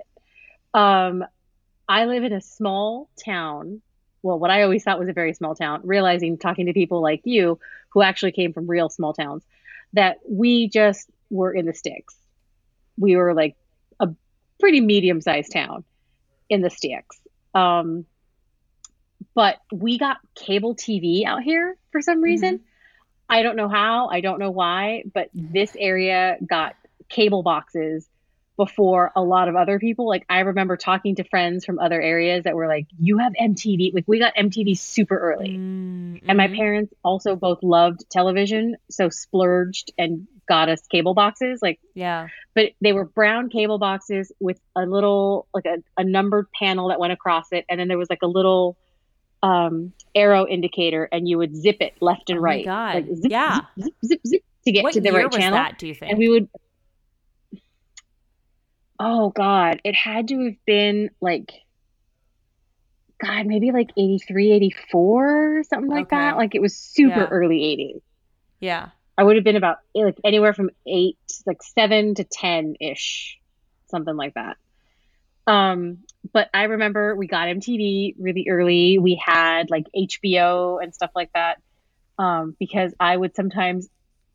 Um, I live in a small town. Well, what I always thought was a very small town, realizing talking to people like you who actually came from real small towns, that we just were in the sticks. We were like a pretty medium sized town in the sticks. Um, but we got cable TV out here for some reason. I don't know how, I don't know why, but this area got cable boxes before a lot of other people. Like I remember talking to friends from other areas that were like, "You have MTV." Like we got MTV super early. Mm, And my parents also both loved television, so splurged and got us cable boxes. Like yeah. but they were brown cable boxes with a little like a, a numbered panel that went across it and then there was like a little um arrow indicator and you would zip it left and Oh right God. like zip, Yeah. zip, zip zip to get What to the right was channel that? Do you think? and we would oh god it had to have been like god maybe like 83 84 something like Okay. that like it was super Yeah. early 80s yeah. I would have been about like anywhere from eight, like seven to ten ish, something like that. Um, but I remember we got MTV really early. We had like HBO and stuff like that. Um, because I would sometimes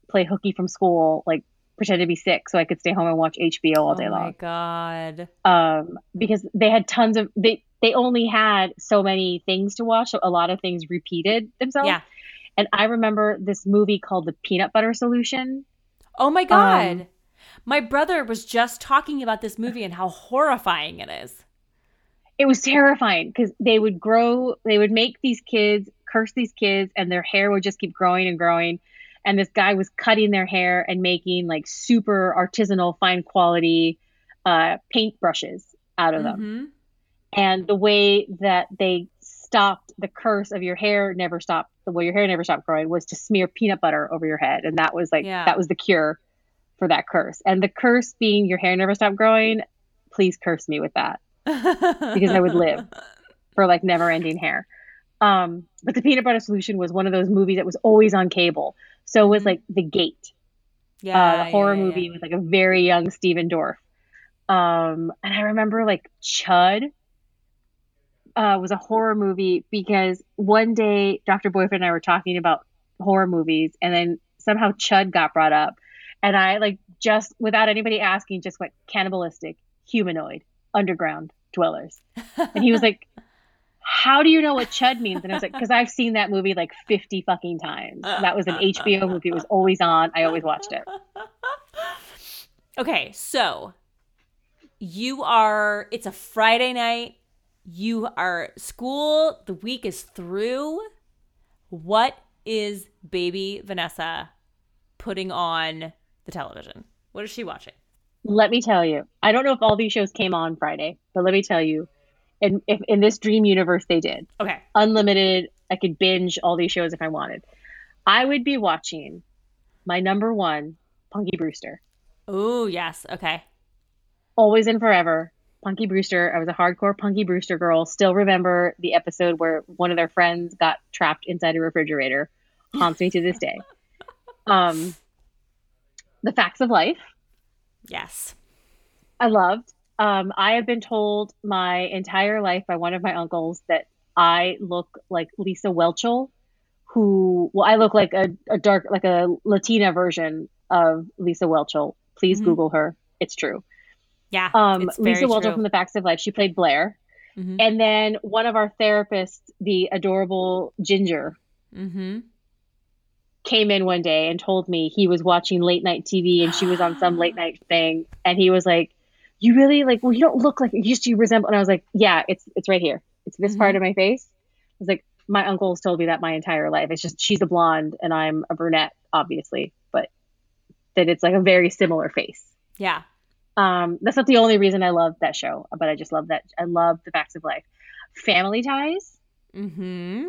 play hooky from school, like pretend to be sick so I could stay home and watch HBO all day long. oh my god. Um, because they had tons of they they only had so many things to watch, so a lot of things repeated themselves. Yeah. And I remember this movie called The Peanut Butter Solution. Oh my god. Um, my brother was just talking about this movie and how horrifying it is. It was terrifying because they would grow, they would make these kids curse these kids, and their hair would just keep growing and growing. And this guy was cutting their hair and making like super artisanal, fine quality uh, paint brushes out of them. Mhm. And the way that they stopped the curse of your hair never stopped, the way your hair never stopped growing was to smear peanut butter over your head. And that was like, Yeah. that was the cure for that curse. And the curse being your hair never stopped growing, please curse me with that <laughs> because I would live for like never ending hair. Um, but the peanut butter solution was one of those movies that was always on cable. So it was Mhm. like The Gate, yeah, uh, the horror yeah, movie yeah. with like a very young Stephen Dorff. Um, and I remember like Chud uh, was a horror movie because one day Dr. Boyfriend and I were talking about horror movies, and then somehow Chud got brought up, and I like just without anybody asking, just went cannibalistic, humanoid, underground dwellers, and he was like. How do you know what chud means? And I was like, because I've seen that movie like 50 fucking times. That was an HBO movie. It was always on. I always watched it. Okay, so you are it's a Friday night. You are school, the week is through. What is baby Vanessa putting on the television? What is she watching? Let me tell you, I don't know if all these shows came on Friday, but let me tell you, in, if, in this dream universe, they did. Okay. Unlimited, I could binge all these shows if I wanted. I would be watching my number one, Punky Brewster. Oh, yes. Okay. Always and forever, Punky Brewster. I was a hardcore Punky Brewster girl. Still remember the episode where one of their friends got trapped inside a refrigerator. Haunts me to this day. <laughs> Um, the Facts of Life. Yes. I loved. Um, I have been told my entire life by one of my uncles that I look like Lisa Whelchel, who, well, I look like a, a dark, like a Latina version of Lisa Whelchel. Please Mhm. Google her. It's true. Yeah. Um, Lisa Waldron true. from The Facts of Life. She played Blair. Mhm. And then one of our therapists, the adorable Ginger, Mm-hmm. came in one day and told me he was watching late night TV and she was on some late night thing. And he was like, You really like, well, you don't look like you used to resemble. And I was like, Yeah, it's, it's right here. It's this part of my face. I was like, My uncle's told me that my entire life. It's just she's a blonde and I'm a brunette, obviously, but that it's like a very similar face. Yeah. Um, that's not the only reason I love that show, but I just love that. I love the facts of life. Family Ties. Mm-hmm.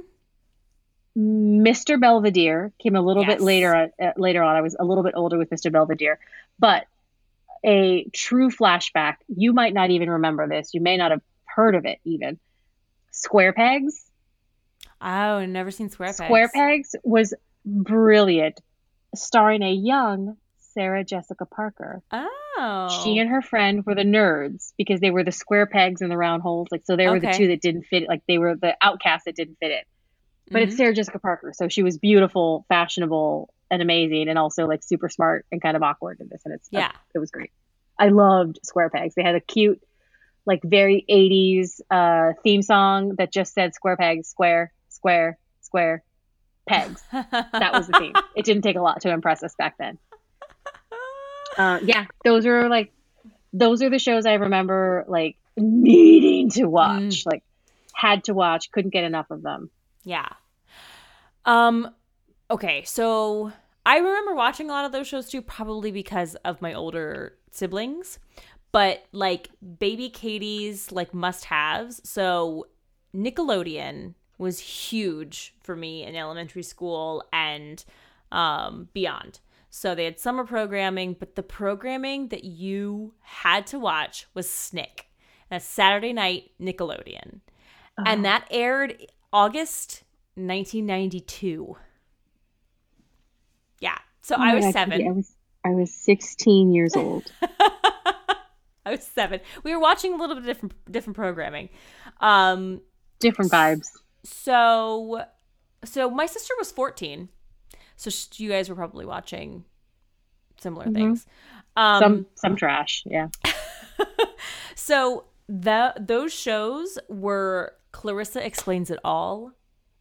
Mr. Belvedere came a little Yes. bit later. On, uh, later on, I was a little bit older with Mr. Belvedere, but a true flashback. You might not even remember this. You may not have heard of it even. Square Pegs. Oh, never seen Square Pegs. Square Pegs was brilliant, starring a young Sarah Jessica Parker. Oh. She and her friend were the nerds because they were the square pegs and the round holes. Like so, they were the two that didn't fit. Like they were the outcasts that didn't fit it. But Mm-hmm. it's Sarah Jessica Parker, so she was beautiful, fashionable, and amazing, and also like super smart and kind of awkward in this. And it's Yeah. it was great. I loved Square Pegs. They had a cute, like very '80s uh, theme song that just said "Square Pegs, Square, Square, Square, Pegs." <laughs> that was the theme. It didn't take a lot to impress us back then. Uh, yeah, those are like those are the shows I remember like needing to watch, like had to watch, couldn't get enough of them. Yeah. Um okay, so I remember watching a lot of those shows too probably because of my older siblings. But like baby Katie's like must-haves. So Nickelodeon was huge for me in elementary school and um beyond. So they had summer programming, but the programming that you had to watch was Snick. That's Saturday night Nickelodeon. And that aired August 1992. Yeah. So I Oh my was God, seven. I was I was 16 years old. <laughs> I was seven. We were watching a little bit of different different programming. Um, Different vibes. so so my sister was 14. So you guys were probably watching similar things. Um, Some some trash. Yeah. <laughs> So the those shows were Clarissa explains it all.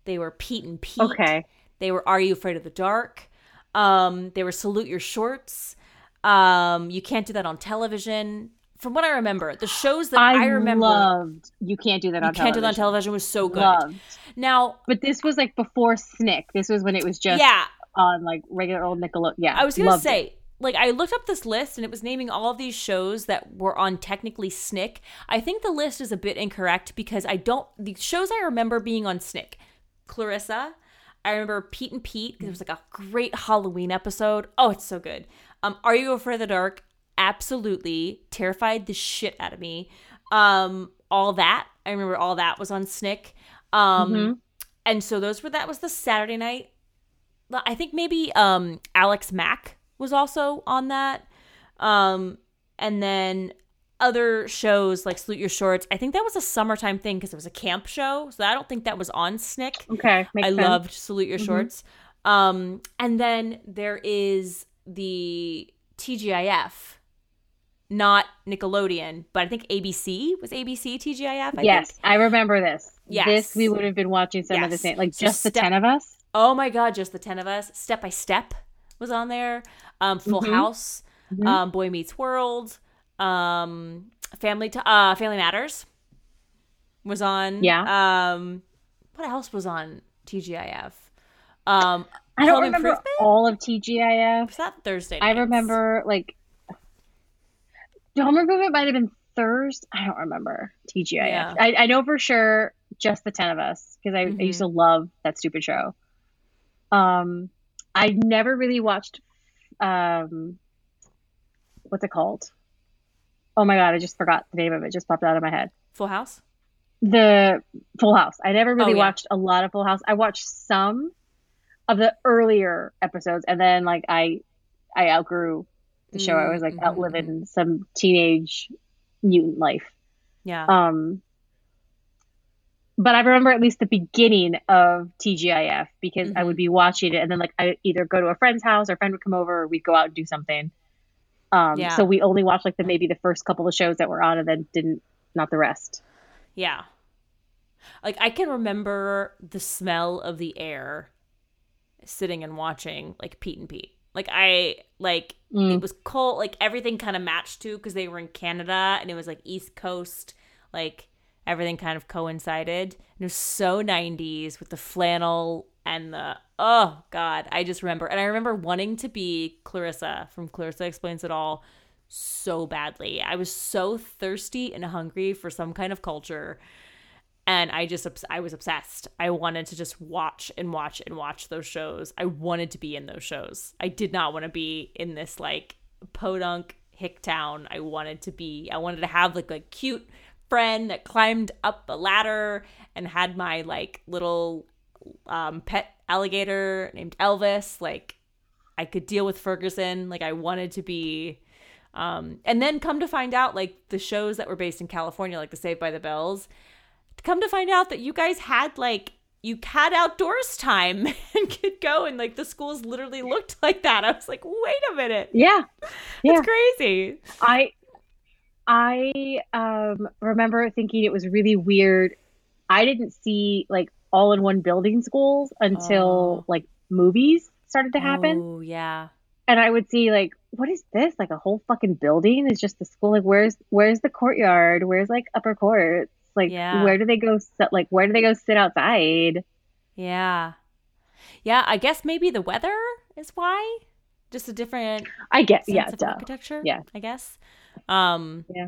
They were Pete and Pete. Okay. They were Are You Afraid of the Dark? Um, they were Salute Your Shorts. Um, you can't do that on television. From what I remember, the shows that I, I, remember loved. You can't do that you on can't do that on television. television was so good. Loved. Now, But this was like before Snick. This was when it was just yeah, on like regular old Nickelodeon. Yeah. I was gonna loved it. say, like, I looked up this list and it was naming all of these shows that were on technically Snick. I think the list is a bit incorrect because I don't. The shows I remember being on Snick, Clarissa. I remember Pete and Pete because it was like a great Halloween episode. Oh, it's so good. Um, Are You Afraid of the Dark? Absolutely terrified the shit out of me. Um, all that I remember. All that was on Snick. Um, Mhm. and so those were that was the Saturday night I think maybe um Alex Mack was also on that. Um and then other shows like Salute Your Shorts. I think that was a summertime thing because it was a camp show. So I don't think that was on Snick. Okay. I sense. loved Salute Your Shorts. Um and then there is the TGIF. Not Nickelodeon, but I think ABC was ABC TGIF. I yes, think. I remember this. Yes. This we would have been watching some of the same, like just the step- 10 of us. Oh my god, just the ten of us. Step by Step was on there. Um, Full Mhm. House, Mhm. um, Boy Meets World, um, Family to uh, Family Matters was on. Yeah. Um, what else was on TGIF? Um, I don't remember all of TGIF. was that Thursday? I remember like the Home Improvement might have been Thursday. I don't remember TGIF. Yeah. I, I know for sure just the ten of us because I, I used Mm-hmm. to love that stupid show. Um, I never really watched. Um, what's it called? Oh my god, I just forgot the name of it. Just popped out of my head. Full House. The Full House. I never really Oh, yeah. watched a lot of Full House. I watched some of the earlier episodes, and then like I, I outgrew the show. I was like Mhm, outliving some teenage mutant life. Yeah. Um, but I remember at least the beginning of TGIF because I Mm-hmm. would be watching it, and then like I either go to a friend's house, or a friend would come over, or we'd go out and do something. Um, Yeah. So we only watched like the maybe the first couple of shows that were on, and then didn't not the rest. Yeah. Like I can remember the smell of the air sitting and watching like Pete and Pete. Like I like Mm. it was cold like everything kind of matched too because they were in Canada and it was like East Coast like everything kind of coincided. And it was so 90s with the flannel and the oh god, I just remember and I remember wanting to be Clarissa from Clarissa Explains It All so badly. I was so thirsty and hungry for some kind of culture and I just I was obsessed. I wanted to just watch and watch and watch those shows. I wanted to be in those shows. I did not want to be in this like podunk hick town. I wanted to be I wanted to have like a cute friend that climbed up a ladder and had my like little um, pet alligator named Elvis. Like I could deal with Ferguson. Like I wanted to be um, and then come to find out, like the shows that were based in California, like the Saved by the Bells, come to find out that you guys had like you had outdoors time <laughs> and could go and like the schools literally looked like that. I was like, wait a minute, Yeah, yeah. it's crazy. I I um remember thinking it was really weird. I didn't see like all in one building schools until Oh. like movies started to happen. Oh yeah, And I would see like, what is this? Like a whole fucking building is just the school. Like where's where's the courtyard? Where's like upper courts? Like Yeah. where do they go sit like where do they go sit outside? yeah, yeah. I guess maybe the weather is why. Just a different I guess. yeah, of duh. architecture. Yeah. I guess. Um, Yeah.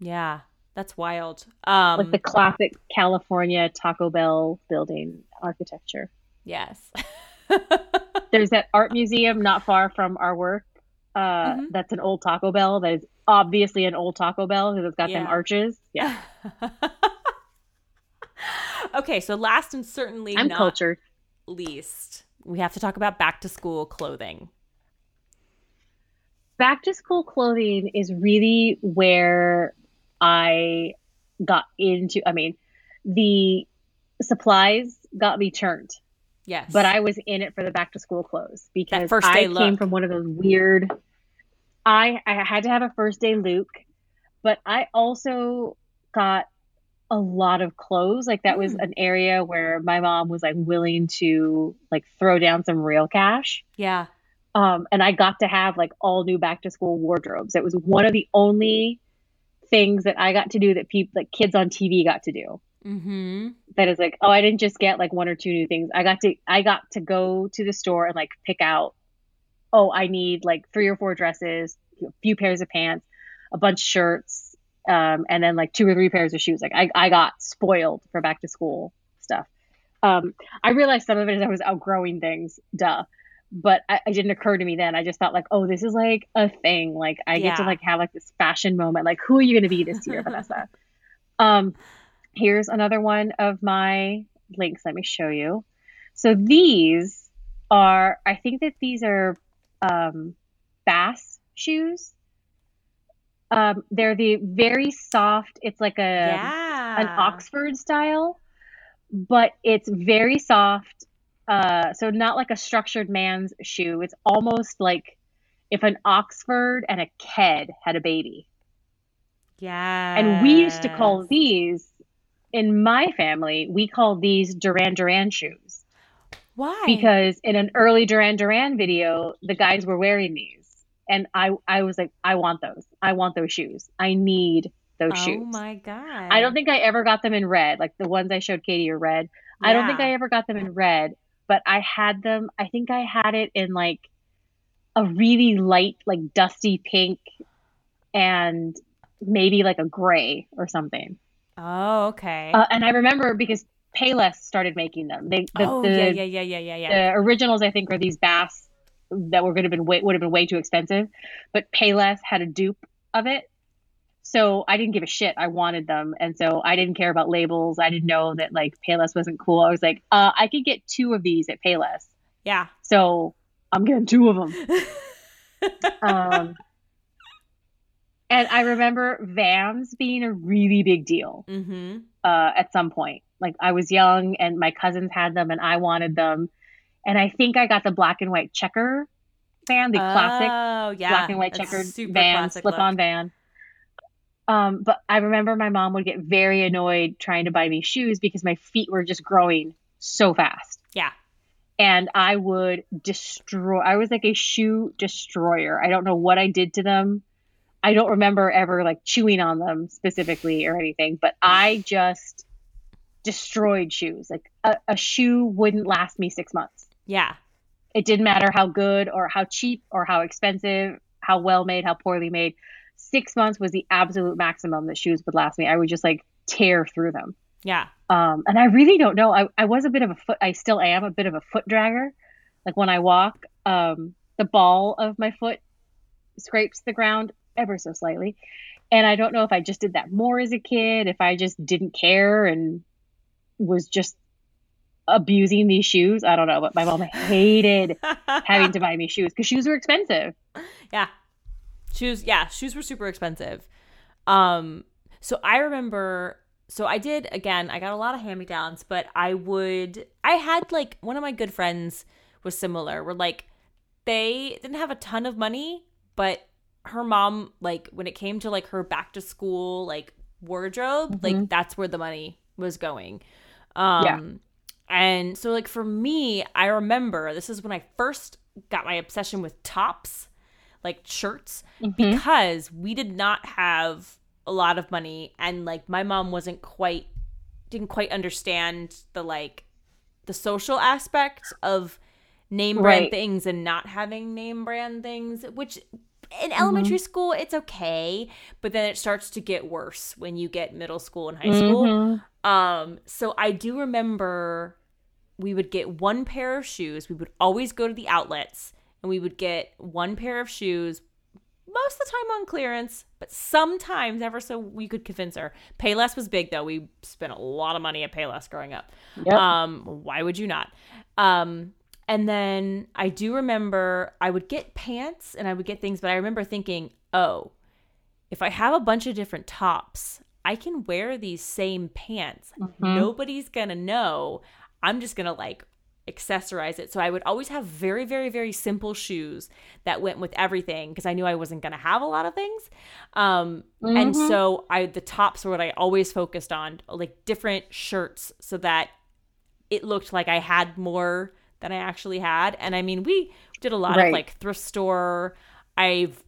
yeah, that's wild. Um, like the classic California Taco Bell building architecture. yes. <laughs> There's that art museum not far from our work. Uh, Mhm. That's an old Taco Bell. That is obviously an old Taco Bell because it's got them arches. Yeah, <laughs> okay, so last and certainly I'm not cultured. least, we have to talk about back to school clothing. Back to school clothing is really where I got into. I mean, the supplies got me turned, Yes, but I was in it for the back to school clothes because first I day came from one of those weird. I I had to have a first day Luke, but I also got a lot of clothes. Like that was Mm. an area where my mom was like willing to like throw down some real cash. yeah, Um, and I got to have like all new back to school wardrobes. It was one of the only things that I got to do that people like kids on TV got to do. mm-hmm. That is like, oh, I didn't just get like one or two new things. I got to I got to go to the store and like pick out, oh, I need like three or four dresses, a few pairs of pants, a bunch of shirts, um, and then like two or three pairs of shoes. Like I, I got spoiled for back to school stuff. Um, I realized some of it is I was outgrowing things, duh. But I, it didn't occur to me then. I just thought like, oh, this is like a thing. Like I get to like have like this fashion moment. Like who are you gonna be this year, <laughs> Vanessa? Um, here's another one of my links. Let me show you. So these are, I think that these are um, Bass shoes. Um, they're the very soft. It's like a yeah, an Oxford style, but it's very soft. Uh, so not like a structured man's shoe. It's almost like if an Oxford and a Ked had a baby. Yeah, And we used to call these in my family, we call these Duran Duran shoes why because in an early Duran Duran video, the guys were wearing these. And I, I was like, I want those. I want those shoes. I need those oh shoes. Oh my god, I don't think I ever got them in red. Like the ones I showed Katie are red. I don't think I ever got them in red, but I had them. I think I had it in like a really light, like dusty pink and maybe like a gray or something. Oh, okay. Uh, and I remember because Payless started making them. They the, oh the, yeah, yeah, yeah, yeah, yeah, the originals I think are these bass that were going to been way, would have been way too expensive, but Payless had a dupe of it. So I didn't give a shit. I wanted them, and so I didn't care about labels. I didn't know that like Payless wasn't cool. I was like, uh, I could get two of these at Payless, yeah. so I'm getting two of them. <laughs> um, and I remember Vans being a really big deal mm-hmm. uh, at some point. Like I was young and my cousins had them and I wanted them. And I think I got the black and white checker fan, the classic Oh, yeah. black and white checkered van, classic slip on van. Um, but I remember my mom would get very annoyed trying to buy me shoes because my feet were just growing so fast. Yeah. And I would destroy, I was like a shoe destroyer. I don't know what I did to them. I don't remember ever like chewing on them specifically or anything, but I just destroyed shoes. Like a, a shoe wouldn't last me six months Yeah. it didn't matter how good or how cheap or how expensive, how well made, how poorly made. Six months was the absolute maximum that shoes would last me. I would just like tear through them. Yeah. Um, and I really don't know. I, I was a bit of a foot, I still am a bit of a foot dragger. Like when I walk, um, the ball of my foot scrapes the ground ever so slightly. And I don't know if I just did that more as a kid, if I just didn't care and was just abusing these shoes. I don't know, but my mom hated <laughs> having to buy me shoes because shoes were expensive. Yeah. Shoes, yeah, shoes were super expensive. Um so I remember so I did again, I got a lot of hand-me-downs, but I would I had like one of my good friends was similar. Where like they didn't have a ton of money, but her mom like when it came to like her back to school like wardrobe, like that's where the money was going. Um Yeah. and so like for me, I remember this is when I first got my obsession with tops, like shirts, because we did not have a lot of money and like my mom wasn't quite didn't quite understand the like the social aspect of name brand Right. things and not having name brand things, which in elementary school it's okay, but then it starts to get worse when you get middle school and high school. Mhm. Um, so I do remember we would get one pair of shoes. We would always go to the outlets and we would get one pair of shoes most of the time on clearance, but sometimes ever so we could convince her. Payless was big though. We spent a lot of money at Payless growing up. Yep. Um, why would you not? Um, and then I do remember I would get pants and I would get things, but I remember thinking, oh, if I have a bunch of different tops, I can wear these same pants. Nobody's gonna know. I'm just gonna like accessorize it. So I would always have very, very, very simple shoes that went with everything because I knew I wasn't gonna have a lot of things. Um, and so I the tops were what I always focused on, like different shirts, so that it looked like I had more than I actually had. And I mean, we did a lot of like thrift store. I've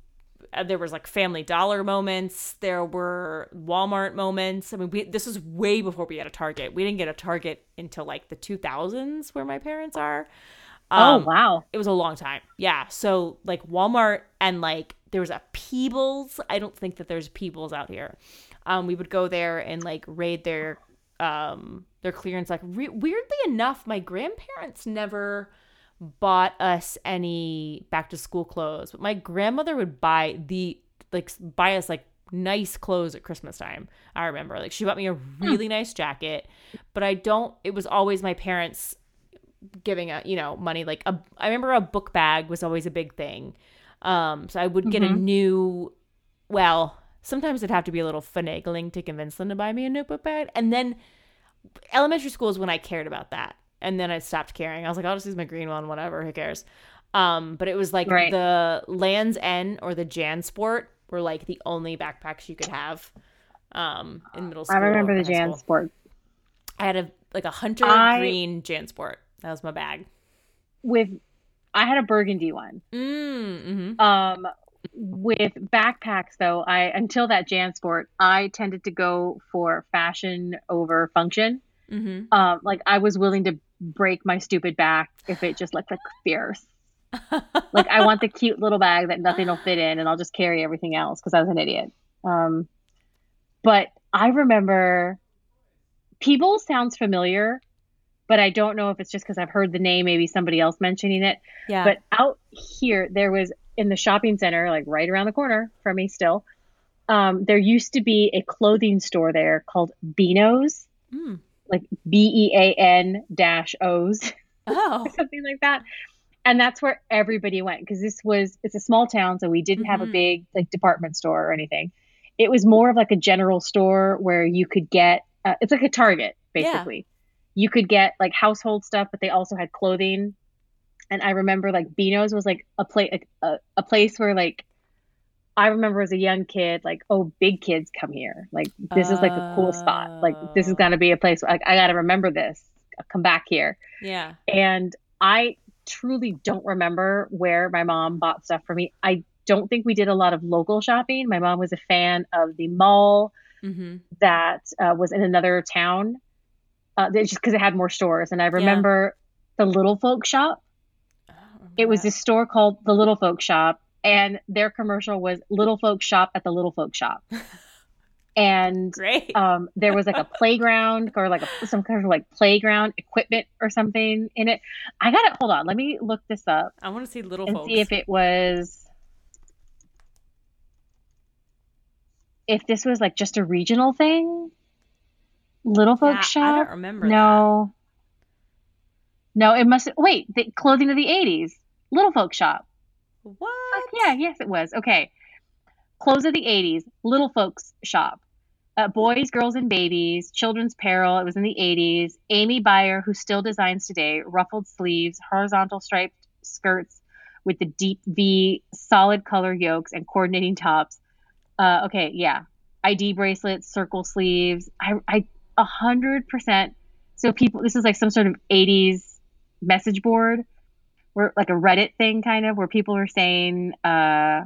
there was like Family Dollar moments. There were Walmart moments. I mean, we this was way before we had a Target. We didn't get a Target until like the 2000s, where my parents are. oh Um, wow. it was a long time. Yeah. So like Walmart and like there was a Peebles. I don't think that there's Peebles out here. Um, we would go there and like raid their um their clearance. Like re- weirdly enough, my grandparents never bought us any back to school clothes, but my grandmother would buy the like buy us like nice clothes at Christmas time. I remember like she bought me a hmm. really nice jacket, but I don't. It was always my parents giving a you know money like a I remember a book bag was always a big thing. Um so I would get a mm-hmm. new well, sometimes it'd have to be a little finagling to convince them to buy me a new book bag. And then elementary school is when I cared about that. And then I stopped caring. I was like, I'll just use my green one, whatever, who cares? Um, but it was like Right. the Lands End or the Jansport were like the only backpacks you could have um in middle school. I remember the high Jan. Sport I had a like a hunter I- green Jansport. That was my bag. with. I had a burgundy one. Mm, hmm Um, with backpacks though, I until that Jan Sport, I tended to go for fashion over function. hmm Um, like I was willing to break my stupid back if it just looks like fierce. like I want the cute little bag that nothing will fit in, and I'll just carry everything else because I was an idiot. Um, but I remember Peebles sounds familiar, but I don't know if it's just because I've heard the name, maybe somebody else mentioning it. Yeah. But out here, there was in the shopping center, like right around the corner from me still, um, there used to be a clothing store there called Beano's, Mm. Like B E A N dash O's, Oh. <laughs> something like that. And that's where everybody went because this was, it's a small town, so we didn't have a Mhm. big like department store or anything. It was more of like a general store where you could get, uh, it's like a Target Yeah. basically. You could get like household stuff, but they also had clothing and I remember like Beano's was like a place a, a place where like I remember as a young kid like oh big kids come here. Like this is like a cool spot. Like this is Oh. gonna be a place like I gotta remember this. I'll come back here. Yeah. and I truly don't remember where my mom bought stuff for me. I don't think we did a lot of local shopping. My mom was a fan of the mall Mm-hmm. that uh, was in another town. Uh, just because it had more stores. And I remember the little folk shop. It was this store called the Little Folk Shop, and their commercial was Little Folk Shop at the Little Folk Shop. <laughs> and great. um, there was like a playground or like a, some kind of like playground equipment or something in it. I got it. Hold on, let me look this up I want to see little and folks. see if it was if this was like just a regional thing. Little Folk Yeah, I Shop. don't remember No. No, it must. Wait, the clothing of the '80s. Little Folk Shop. what? Yeah, yes, it was. Okay. Close of the 80s, Little Folks Shop. Uh, boys, girls, and babies, children's apparel. It was in the 80s. Amy Beyer, who still designs today, ruffled sleeves, horizontal striped skirts with the deep V, solid color yokes, and coordinating tops. Uh, okay, yeah. ID bracelets, circle sleeves. I, I, a hundred percent. So people, this is like some sort of 80s message board where like a Reddit thing kind of where people were saying uh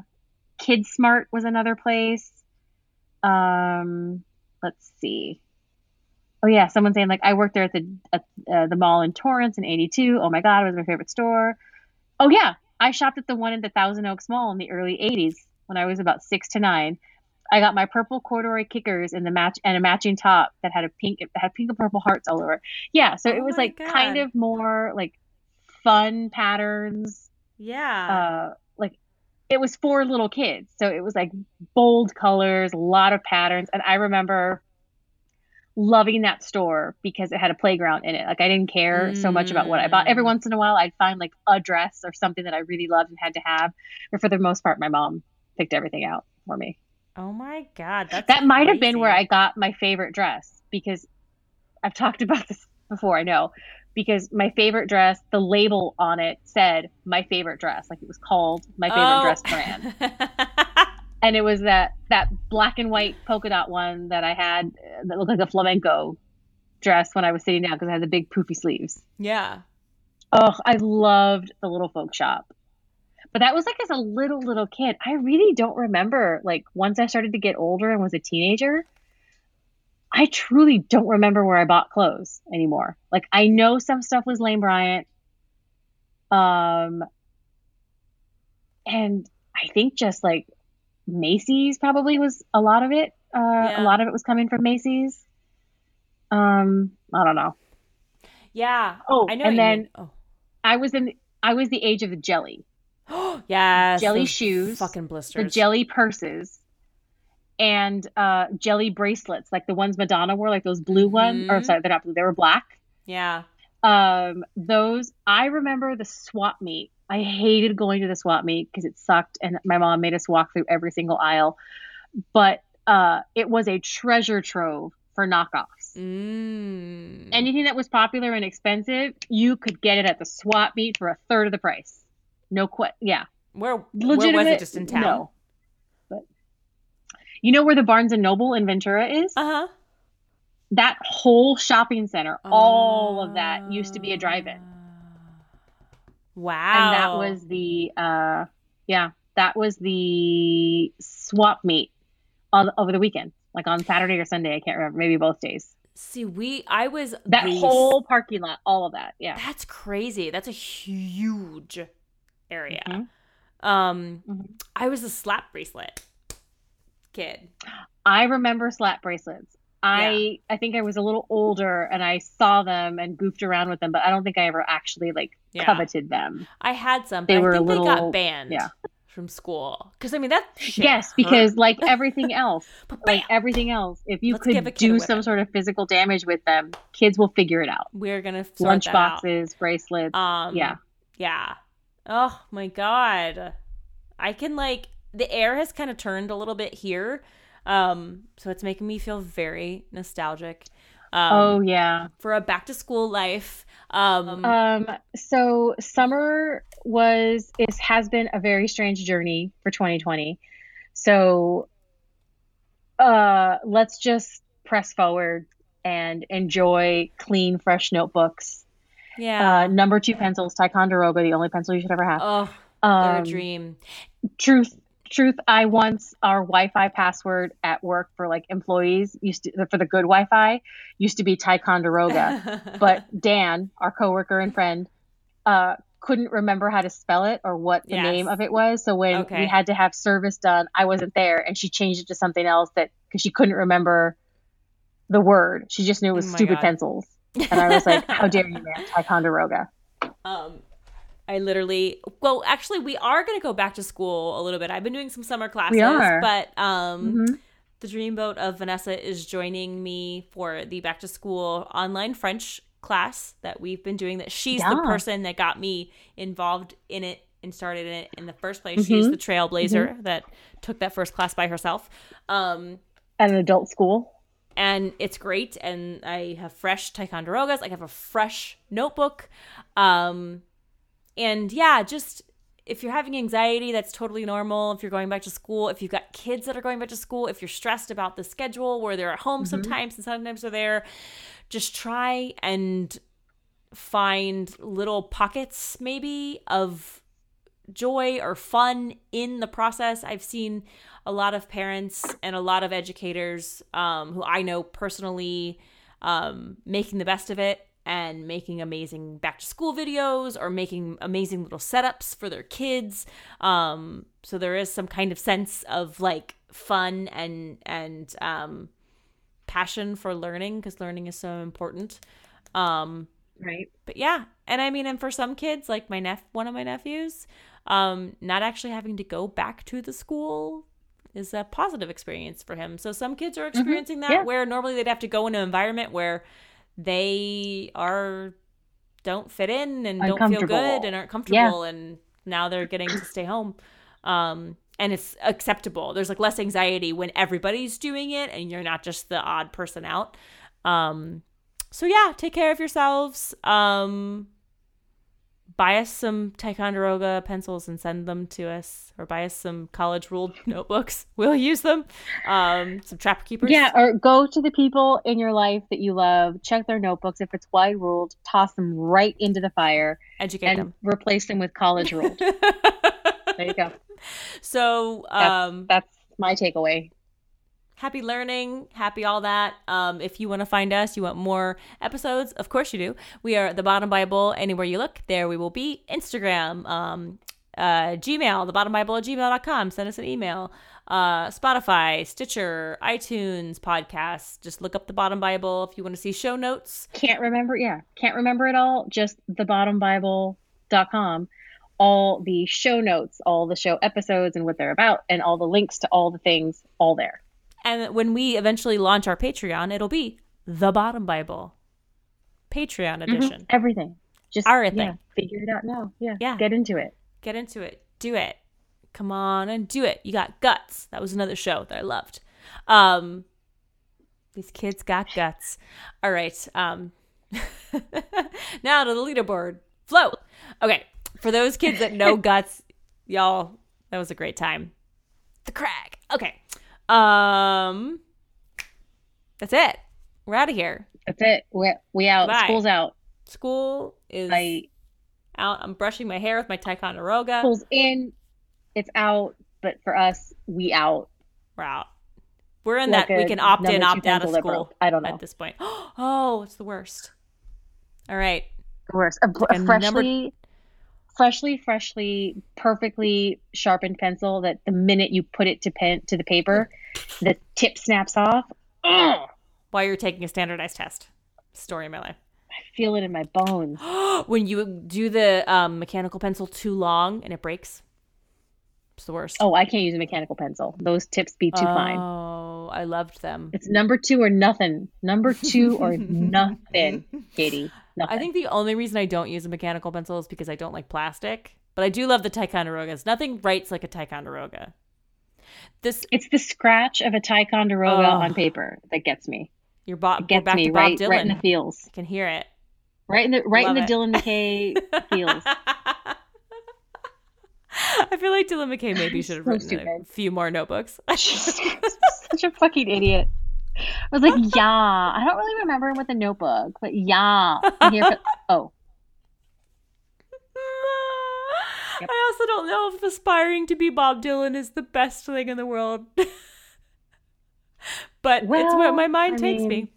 Kids Mart was another place. Um let's see. Oh yeah, someone saying like I worked there at the at uh, the mall in Torrance in 82. Oh my god, it was my favorite store. Oh yeah, I shopped at the one in the Thousand Oaks Mall in the early 80s when I was about 6 to 9. I got my purple corduroy kickers and the match and a matching top that had a pink it had pink and purple hearts all over. Yeah, so Oh it was my like kind of more like fun patterns. Yeah. uh like it was for little kids. So it was like bold colors a lot of patterns. And i remember loving that store because it had a playground in it. Like i didn't care so much about what i bought. Every Mm. once in a while i'd find like a dress or something that i really loved and had to have. But for the most part my mom picked everything out for me. Oh my god. That's that might have been where i got my favorite dress because i've talked about this before i know because my favorite dress the label on it said my favorite dress like it was called my favorite Oh. dress brand <laughs> and it was that that black and white polka dot one that i had that looked like a flamenco dress when i was sitting down because it had the big poofy sleeves yeah. oh i loved the little folk shop but that was like as a little little kid i really don't remember like once i started to get older and was a teenager I truly don't remember where I bought clothes anymore. Like I know some stuff was Lane Bryant. Um and I think just like Macy's probably was a lot of it. Uh Yeah. a lot of it was coming from Macy's. Um I don't know. Yeah. Oh, I know. and then- oh. I was in I was the age of the jelly. Oh <gasps> yes. Jelly shoes, Fucking blisters. The jelly purses and uh jelly bracelets like the ones Madonna wore like those blue ones or Mhm. sorry they're not blue they were black. Yeah. um those i remember the swap meet i hated going to the swap meet because it sucked and my mom made us walk through every single aisle but uh it was a treasure trove for knockoffs Mm. anything that was popular and expensive you could get it at the swap meet for a third of the price no quit yeah where, where was it? Just in town? no you know where the barnes and noble in ventura is Uh huh. that whole shopping center all of that used to be a drive-in Wow. and that was the uh yeah that was the swap meet on over the weekend like on saturday or sunday i can't remember maybe both days See, we. I was that whole parking lot all of that yeah That's crazy. That's a huge area. Mhm. Um, Mhm. I was a slap bracelet kid. i remember slap bracelets i i think i was a little older and i saw them and goofed around with them but i don't think i ever actually like Yeah. coveted them I had some, but They I were a think they got little- banned yeah. from school. Because I mean that. shit yes because like everything else <laughs> like everything else if you Let's could do some sort of physical damage with them kids will figure it out we're gonna lunch that out. boxes bracelets Um, yeah yeah. Oh my god, I can like the air has kind of turned a little bit here, um, so it's making me feel very nostalgic. Um, oh yeah for a back to school life, Um, Um, so summer was is has been a very strange journey for 2020. So uh let's just press forward and enjoy clean, fresh notebooks. yeah. Uh, number two pencils, Ticonderoga, the only pencil you should ever have. oh, Um, a dream. truth truth i once our wi-fi password at work for like employees used to for the good wi-fi used to be ticonderoga <laughs> but dan our coworker and friend uh couldn't remember how to spell it or what the Yes. name of it was so when Okay. we had to have service done i wasn't there and she changed it to something else that because she couldn't remember the word she just knew it was Oh stupid God. pencils and i was like <laughs> how dare you man ticonderoga Um, I literally, well, actually, we are going to go back to school a little bit. I've been doing some summer classes, are. but um, Mhm. the Dreamboat of Vanessa is joining me for the back to school online French class that we've been doing. That she's the person that got me involved in it and started in it in the first place. She's Mhm. the trailblazer that took that first class by herself. Um, at an adult school and it's great and i have fresh ticonderogas i have a fresh notebook um and yeah just if you're having anxiety that's totally normal. If you're going back to school if you've got kids that are going back to school if you're stressed about the schedule where they're at home sometimes and sometimes they're there just try and find little pockets maybe of joy or fun in the process. I've seen a lot of parents and a lot of educators um, who I know personally um, making the best of it and making amazing back to school videos or making amazing little setups for their kids. Um, so there is some kind of sense of like fun and and um, passion for learning because learning is so important. Um, right but yeah and i mean and for some kids like my nep one of my nephews um not actually having to go back to the school is a positive experience for him so some kids are experiencing that yeah. where normally they'd have to go in an environment where they are don't fit in and don't feel good and aren't comfortable and now they're getting to stay home. Um and it's acceptable. There's like less anxiety when everybody's doing it and you're not just the odd person out. Um so yeah, take care of yourselves. Um, buy us some Ticonderoga pencils and send them to us, or buy us some college ruled <laughs> notebooks. We'll use them. Um, some trapper keepers. Yeah, or go to the people in your life that you love, check their notebooks. If it's wide ruled, toss them right into the fire educate and them. replace them with college ruled. <laughs> there you go. so That's, um, that's my takeaway. Happy learning, happy all that. Um, if you want to find us, you want more episodes, of course you do. We are the Bottom Bible. Anywhere you look, there we will be. Instagram, um, uh, Gmail, the Bottom Bible at gmail.com. Send us an email. Uh, Spotify, Stitcher, iTunes, podcasts. Just look up the Bottom Bible if you want to see show notes. Can't remember, yeah, can't remember it all. Just thebottombible.com. All the show notes, all the show episodes and what they're about, and all the links to all the things, all there. And when we eventually launch our Patreon, it'll be the Bottom Bible Patreon edition. Everything. Just Our yeah, figure it out now. Yeah. Yeah. Get into it. Get into it. Do it. Come on and do it. You got guts. That was another show that I loved. Um these kids got guts. All right. Um <laughs> now to the leaderboard. Float. Okay. For those kids that know <laughs> guts, y'all, that was a great time. The crag. Okay. Um That's it. We're out of here. That's it. We we out. Bye. School's out. School is I out. I'm brushing my hair with my Ticonderoga. school's in. It's out. But for us, we out. We're out. We're in Like that we can opt in, opt out of that school. I don't know. At this point. <gasps> Oh, it's the worst. All right. A, like a a number- freshly, freshly, perfectly sharpened pencil that the minute you put it to pen to the paper, the tip snaps off. Ugh! While you're taking a standardized test. Story of my life. I feel it in my bones. <gasps> when you do the um, mechanical pencil too long and it breaks. It's the worst. Oh, I can't use a mechanical pencil. Those tips be too fine. Oh, I loved them. It's number two or nothing. Number two or <laughs> nothing, Katie. Nothing. I think the only reason I don't use a mechanical pencil is because I don't like plastic. But I do love the Ticonderogas. Nothing writes like a Ticonderoga. This it's the scratch of a Ticonderoga Oh. on paper that gets me. your Bob It gets back me to Bob right, Dylan. right in the feels. I can hear it. Right in the right Love in it. the Dylan McKay <laughs> feels. I feel like Dylan McKay maybe <laughs> should have So written a few more notebooks. <laughs> Such a fucking idiot. I was like, <laughs> yeah. I don't really remember with the notebook, but yeah. I'm here for- <laughs> oh, Yep. I also don't know if aspiring to be Bob Dylan is the best thing in the world. <laughs> but it's where my mind I takes mean, me.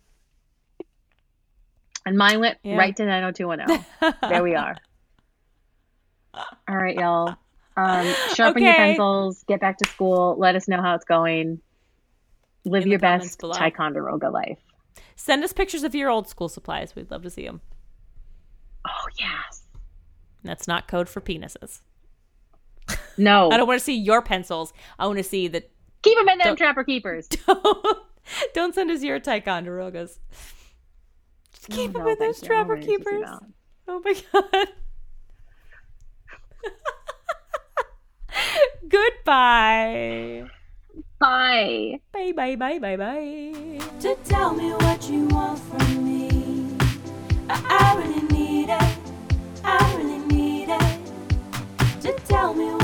and mine went Yeah. right to 90210. there we are. All right, y'all. Um, sharpen your pencils. Get back to school. Let us know how it's going. Live your best below. Ticonderoga life. Send us pictures of your old school supplies. We'd love to see them. Oh yes. That's not code for penises. No. <laughs> I don't want to see your pencils. I want to see the. Keep them in them Don't- trapper keepers. <laughs> don't send us your Ticonderogas. Just keep Oh, them no, in those trapper I'm ready to see keepers. Oh my god. <laughs> Goodbye. Bye. Bye bye bye bye bye. to tell me what you want from me. I, I really need it. I really need it. To tell me